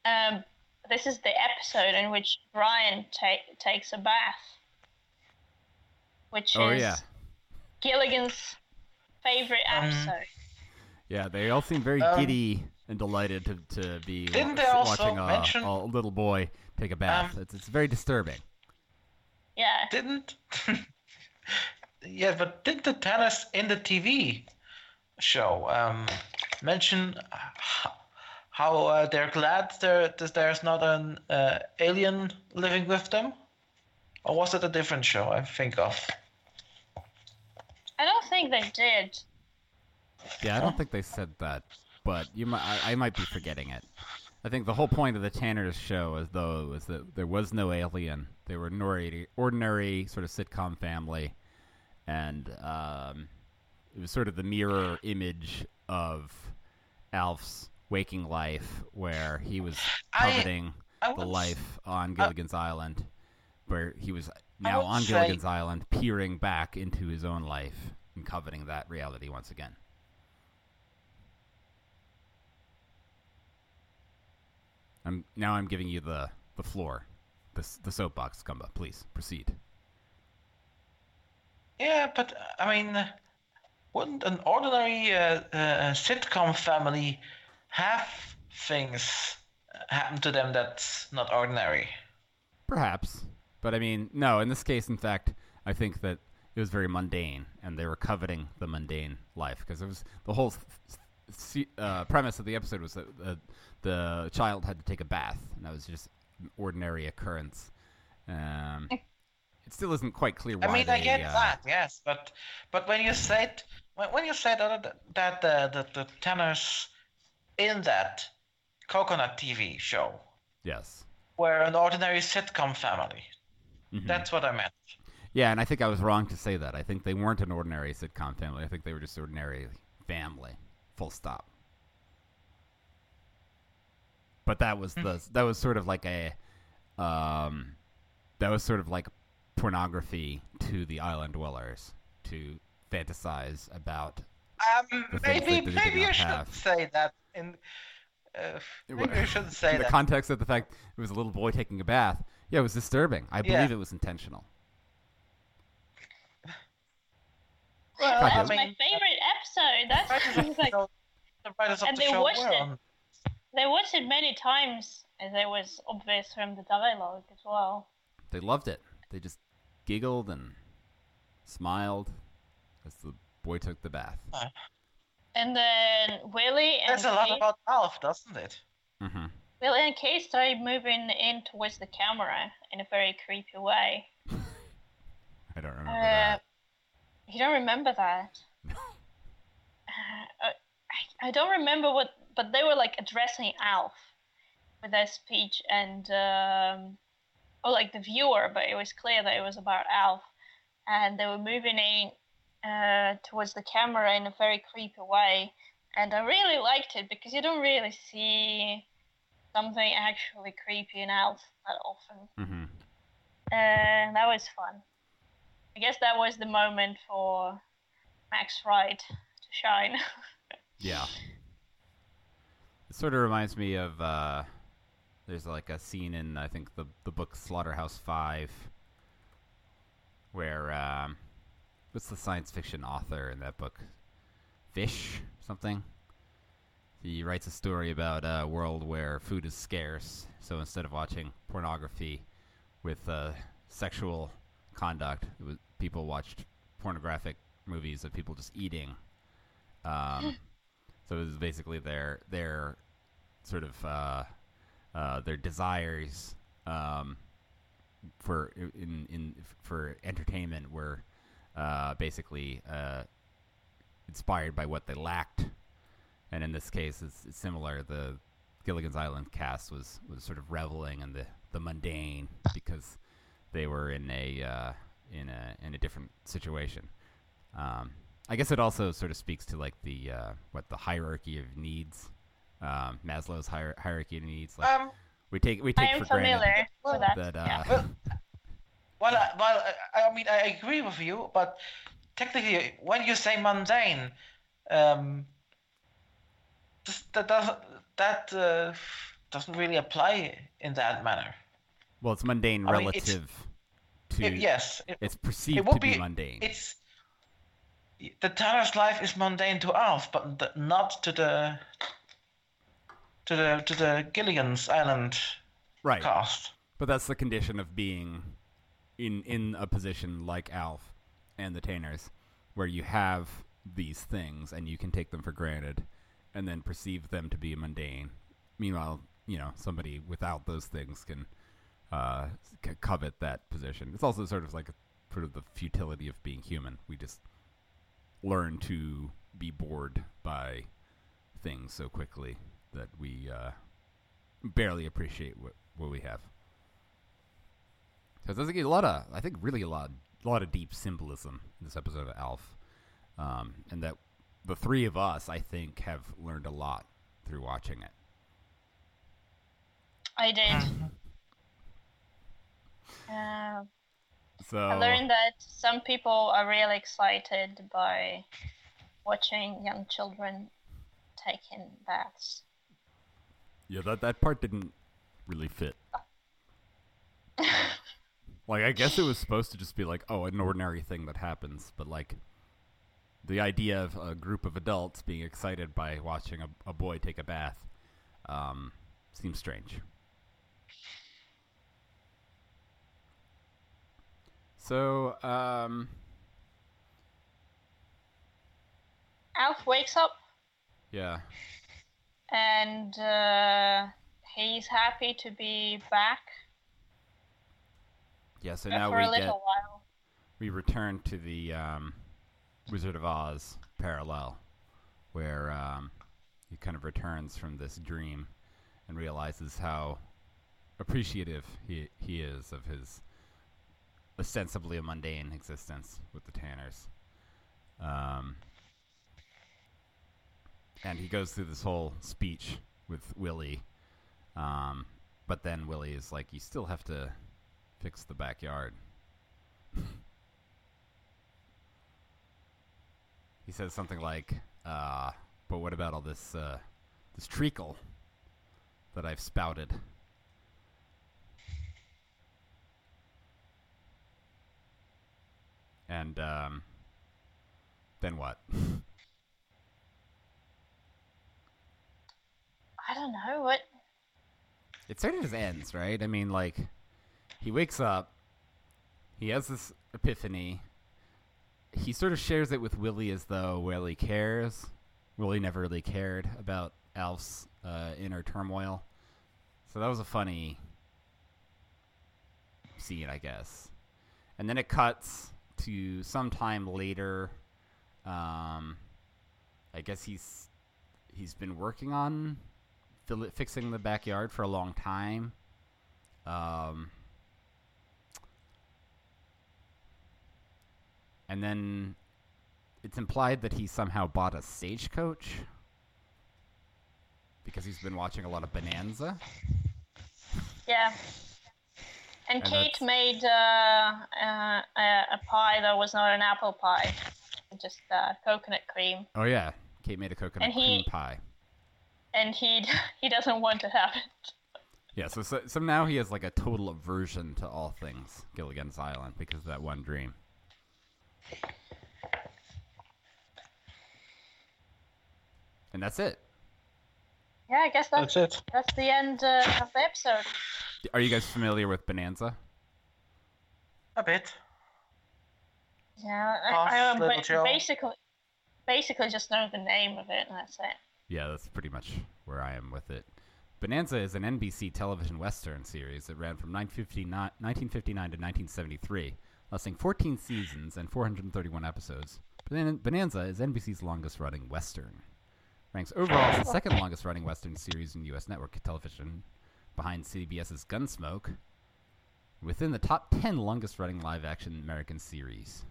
um, this is the episode in which Brian ta- takes a bath, which Oh, is yeah. Gilligan's favorite Um, episode. Yeah, they all seem very Um, giddy and delighted to, to be Didn't they also watching a, mention- a little boy take a bath. Um, it's, it's very disturbing. yeah, Didn't. yeah, but didn't the Tanners in the TV show um, mention h- how uh, they're glad there that there's not an uh, alien living with them? Or was it a different show I think of? I don't think they did. Yeah, I don't think they said that, but you might. I, I might be forgetting it. I think the whole point of the Tanners show, as though, was that there was no alien. They were an ordinary, ordinary sort of sitcom family, and um, it was sort of the mirror image of Alf's waking life, where he was coveting I the would life on Gilligan's Island, where he was now on say- Gilligan's Island, peering back into his own life and coveting that reality once again. I'm now. I'm giving you the the floor, the the soapbox, Gumba. Please proceed. Yeah, but uh, I mean, uh, wouldn't an ordinary uh, uh, sitcom family have things uh, happen to them that's not ordinary? Perhaps, but I mean, no. In this case, in fact, I think that it was very mundane, and they were coveting the mundane life because it was the whole s- s- uh, premise of the episode was that uh, the child had to take a bath, and that was just an ordinary occurrence. Um, it still isn't quite clear why I mean, they. I get uh, that, yes, but but when you said when, when you said that that uh, that the Tanners in that coconut TV show Yes. were an ordinary sitcom family, Mhm. that's what I meant. Yeah, and I think I was wrong to say that. I think they weren't an ordinary sitcom family. I think they were just ordinary family. Full stop. But that was the that was sort of like a um that was sort of like pornography to the island dwellers to fantasize about Um, maybe maybe you shouldn't have. say that in. Uh, maybe wa- shouldn't say in the that. context of the fact it was a little boy taking a bath. Yeah, it was disturbing. I Yeah. believe it was intentional. well, God, I That's mean, my favorite episode. That's the like show- the writers of and the they show watched were it. on. they watched it many times, as it was obvious from the dialogue as well. They loved it. They just giggled and smiled as the boy took the bath. And then Willie and There's a lot Kate, about Alf, doesn't it? hmm Willie and Kate started moving in towards the camera in a very creepy way. I don't remember Uh, that. you don't remember that? No. Uh, I, I don't remember what, but they were like addressing Alf with their speech and, um, or like the viewer, but it was clear that it was about Alf. And they were moving in uh, towards the camera in a very creepy way. And I really liked it because you don't really see something actually creepy in that often. hmm And that was fun. I guess that was the moment for Max Wright to shine. Yeah. It sort of reminds me of uh, there's like a scene in I think the the book Slaughterhouse Five where um, what's the science fiction author in that book? Fish something. He writes a story about a world where food is scarce, so instead of watching pornography with uh, sexual conduct, it was, people watched pornographic movies of people just eating. Um, so it was basically their their sort of uh, uh, their desires um, for in in for entertainment were uh, basically uh, inspired by what they lacked, and in this case, it's, it's similar. the Gilligan's Island cast was was sort of reveling in the the mundane because they were in a uh, in a in a different situation. Um, I guess it also sort of speaks to like the uh, what the hierarchy of needs, um, Maslow's hier- hierarchy of needs. Like Um, we take we I take am for familiar granted with that. that uh, yeah. Well, I, well, I, I mean, I agree with you, but technically, when you say mundane, um, that doesn't that uh, doesn't really apply in that manner. well, it's mundane I mean, it's- relative to It- yes, it, it's perceived it to be, be- mundane. it's the Tanner's life is mundane to us, but th- not to the to the to the Gilligan's Island right. cast. But that's the condition of being in in a position like Alf and the Tanners, where you have these things and you can take them for granted, and then perceive them to be mundane. Meanwhile, you know somebody without those things can uh, covet that position. It's also sort of like a, sort of the futility of being human. We just learn to be bored by things so quickly that we uh, barely appreciate what, what we have. So there's like a lot of, I think, really a lot, a lot of deep symbolism in this episode of Alf, um, and that the three of us, I think, have learned a lot through watching it. I did. Uh, So I learned that some people are really excited by watching young children taking baths. yeah, that that part didn't really fit. like, I guess it was supposed to just be like, oh, an ordinary thing that happens, but like. The idea of a group of adults being excited by watching a, a boy take a bath um, seems strange. So, um, Alf wakes up yeah, and uh, he's happy to be back yeah. So now we get while. we return to the um, Wizard of Oz parallel, where um, he kind of returns from this dream and realizes how appreciative he he is of his ostensibly a mundane existence with the Tanners. Um, and he goes through this whole speech with Willie, um, but then Willie is like, "You still have to fix the backyard." he says something like, uh, "But what about all this uh, this treacle that I've spouted?" And um, then what? I don't know what. it sort of just ends, right? I mean, like, he wakes up, he has this epiphany. He sort of shares it with Willie as though Willie cares. Willie never really cared about Alf's uh, inner turmoil. So that was a funny scene, I guess. And then it cuts to sometime later. Um, I guess he's he's been working on fixing the backyard for a long time. Um, and then it's implied that he somehow bought a stagecoach because he's been watching a lot of Bonanza. Yeah. And, And Kate that's- made uh, uh, a, a pie that was not an apple pie, just uh, coconut cream, Oh yeah, Kate made a coconut And he- cream pie. and he he doesn't want to have it. Yeah, so, so so now he has like a total aversion to all things Gilligan's Island because of that one dream. And that's it. Yeah, I guess that's That's it. that's the end uh, of the episode. Are you guys familiar with Bonanza? A bit. Yeah, Half I, I um, Little ba- basically basically just know the name of it, and that's it. Yeah, that's pretty much where I am with it. Bonanza is an NBC television western series that ran from 1959, 1959 to 1973, lasting 14 seasons and 431 episodes. Bonanza is NBC's longest running western. ranks overall as the second longest running Western series in U.S. network television, behind CBS's Gunsmoke, within the top 10 longest running live action American series.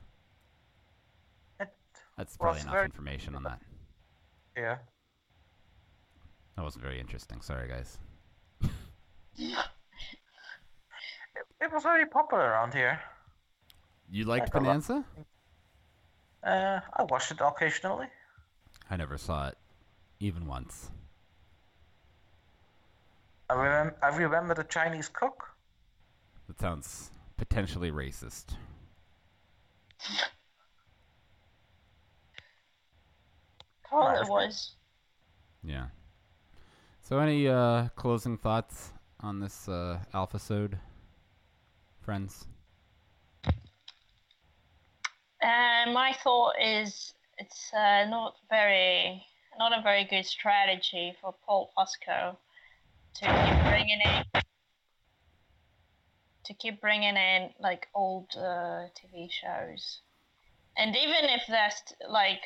That's probably was enough information on that. yeah. That wasn't very interesting. Sorry, guys. It, it was very popular around here. You liked I. Bonanza? Uh, I watched it occasionally. I never saw it, even once. I remember. I remember the Chinese cook. That sounds potentially racist. Oh, it was. Yeah. So, any uh, closing thoughts on this uh, alpha-sode, friends? Uh, my thought is it's uh, not very, not a very good strategy for Paul Fusco to keep bringing in, to keep bringing in like old uh, TV shows, and even if they're st- like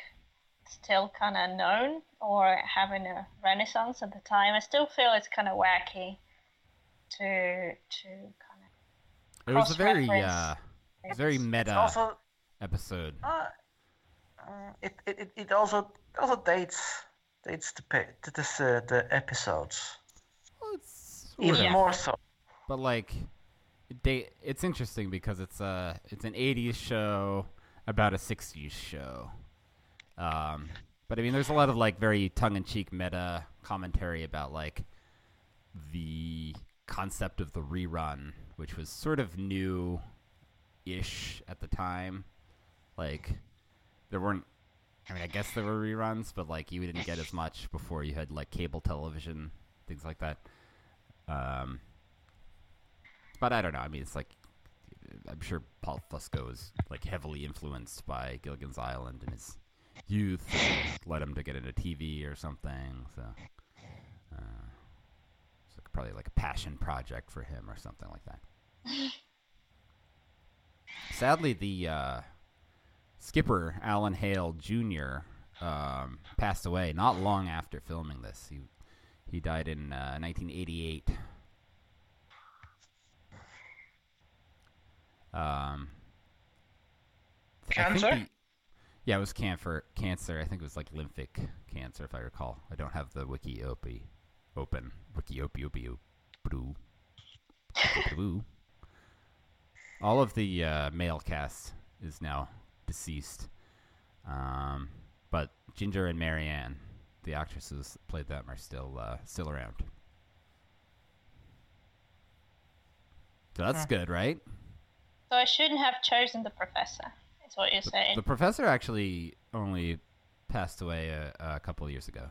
still kind of known or having a renaissance at the time, I still feel it's kind of wacky to to kind of It was a very, Cross-reference. uh, very meta Also, episode. uh, uh, it, it it- also also dates dates the the this, uh, the episodes Well, even of, more so. but like, it it's interesting because it's a it's an '80s show about a '60s show. Um, but I mean, there's a lot of like very tongue-in-cheek meta commentary about like the concept of the rerun, which was sort of new-ish at the time. Like, there weren't. I mean, I guess there were reruns, but like you didn't get as much before you had like cable television, things like that. Um, but I don't know. I mean, it's like I'm sure Paul Fusco is like heavily influenced by Gilligan's Island in his youth, and led him to get into TV or something. So, uh, it's like probably like a passion project for him or something like that. Sadly, the uh, skipper Alan Hale Jr. Um, passed away not long after filming this. He he died in uh, 1988. Um, Cancer? he- yeah, it was cancer. Cancer. I think it was like lymphic cancer, if I recall. I don't have the wiki opie open. Wiki opie opie blue. blue. All of the uh, male cast is now deceased, um, but Ginger and Mary Ann, the actresses that played them, are still uh, still around. So that's Huh. good, right? So I shouldn't have chosen the professor. Is what you're saying. The professor actually only passed away a, a couple of years ago.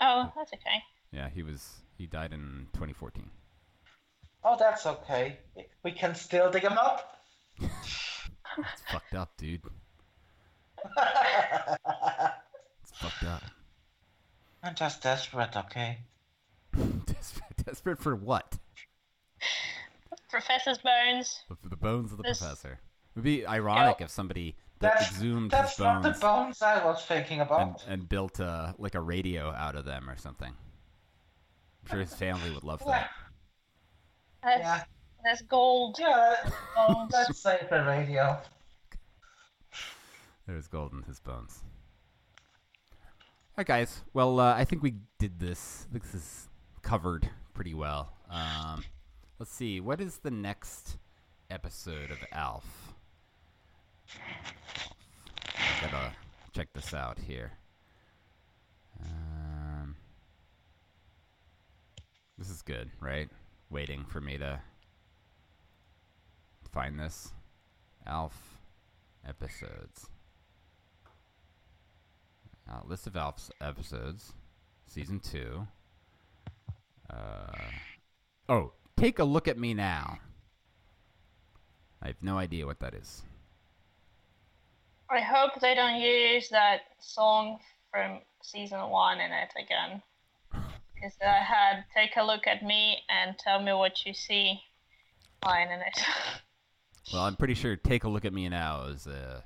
oh, that's okay. Yeah, he was he died in 2014. Oh, that's okay. We can still dig him up. It's fucked up, dude. It's fucked up. I'm just desperate, okay? desperate, desperate for what? Professor's bones. The, the bones of the This- professor. It would be ironic if somebody that That's exhumed that's his not the bones bones I was thinking and, about. and built a, like a radio out of them or something. I'm sure his family would love Yeah, that. That's, yeah, that's gold yeah. bones. Let's save the radio. There's gold in his bones. All right, guys. Well, uh, I think we did this. This is covered pretty well. Um, let's see. What is the next episode of Alf? Gotta check this out here. Um, this is good, right? Waiting for me to find this. Alf episodes. Uh, list of Alf's episodes, season two. Uh, oh, take a look at me now. I have no idea what that is. I hope they don't use that song from season one in it again. Because I had "Take a look at me and tell me what you see" line in it. Well, I'm pretty sure "Take a Look at Me Now" is a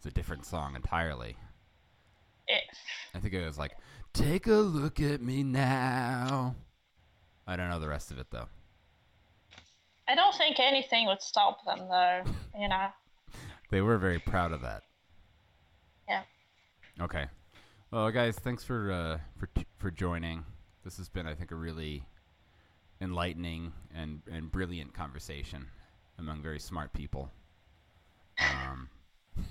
is a different song entirely. it I think it was like Take a look at me now. I don't know the rest of it though. I don't think anything would stop them, though. You know. They were very proud of that. Yeah. Okay. Well, guys, thanks for uh, for t- for joining. This has been, I think, a really enlightening and and brilliant conversation among very smart people. Um,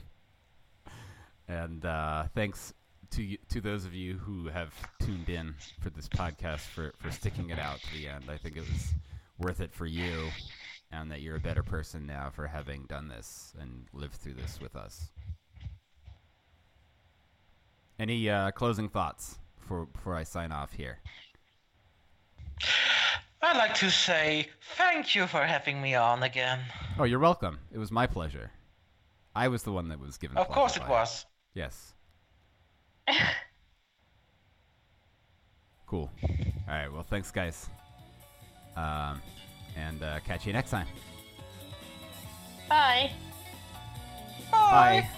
and uh, thanks to to those of you who have tuned in for this podcast for for sticking it out to the end. I think it was worth it for you, and that you're a better person now for having done this and lived through this with us. Any uh, closing thoughts before before I sign off here? I'd like to say thank you for having me on again. Oh, you're welcome. It was my pleasure. I was the one that was given. Of pleasure course it by was. Yes. cool. All right. Well, thanks, guys. Um, and uh, catch you next time. Bye. Bye.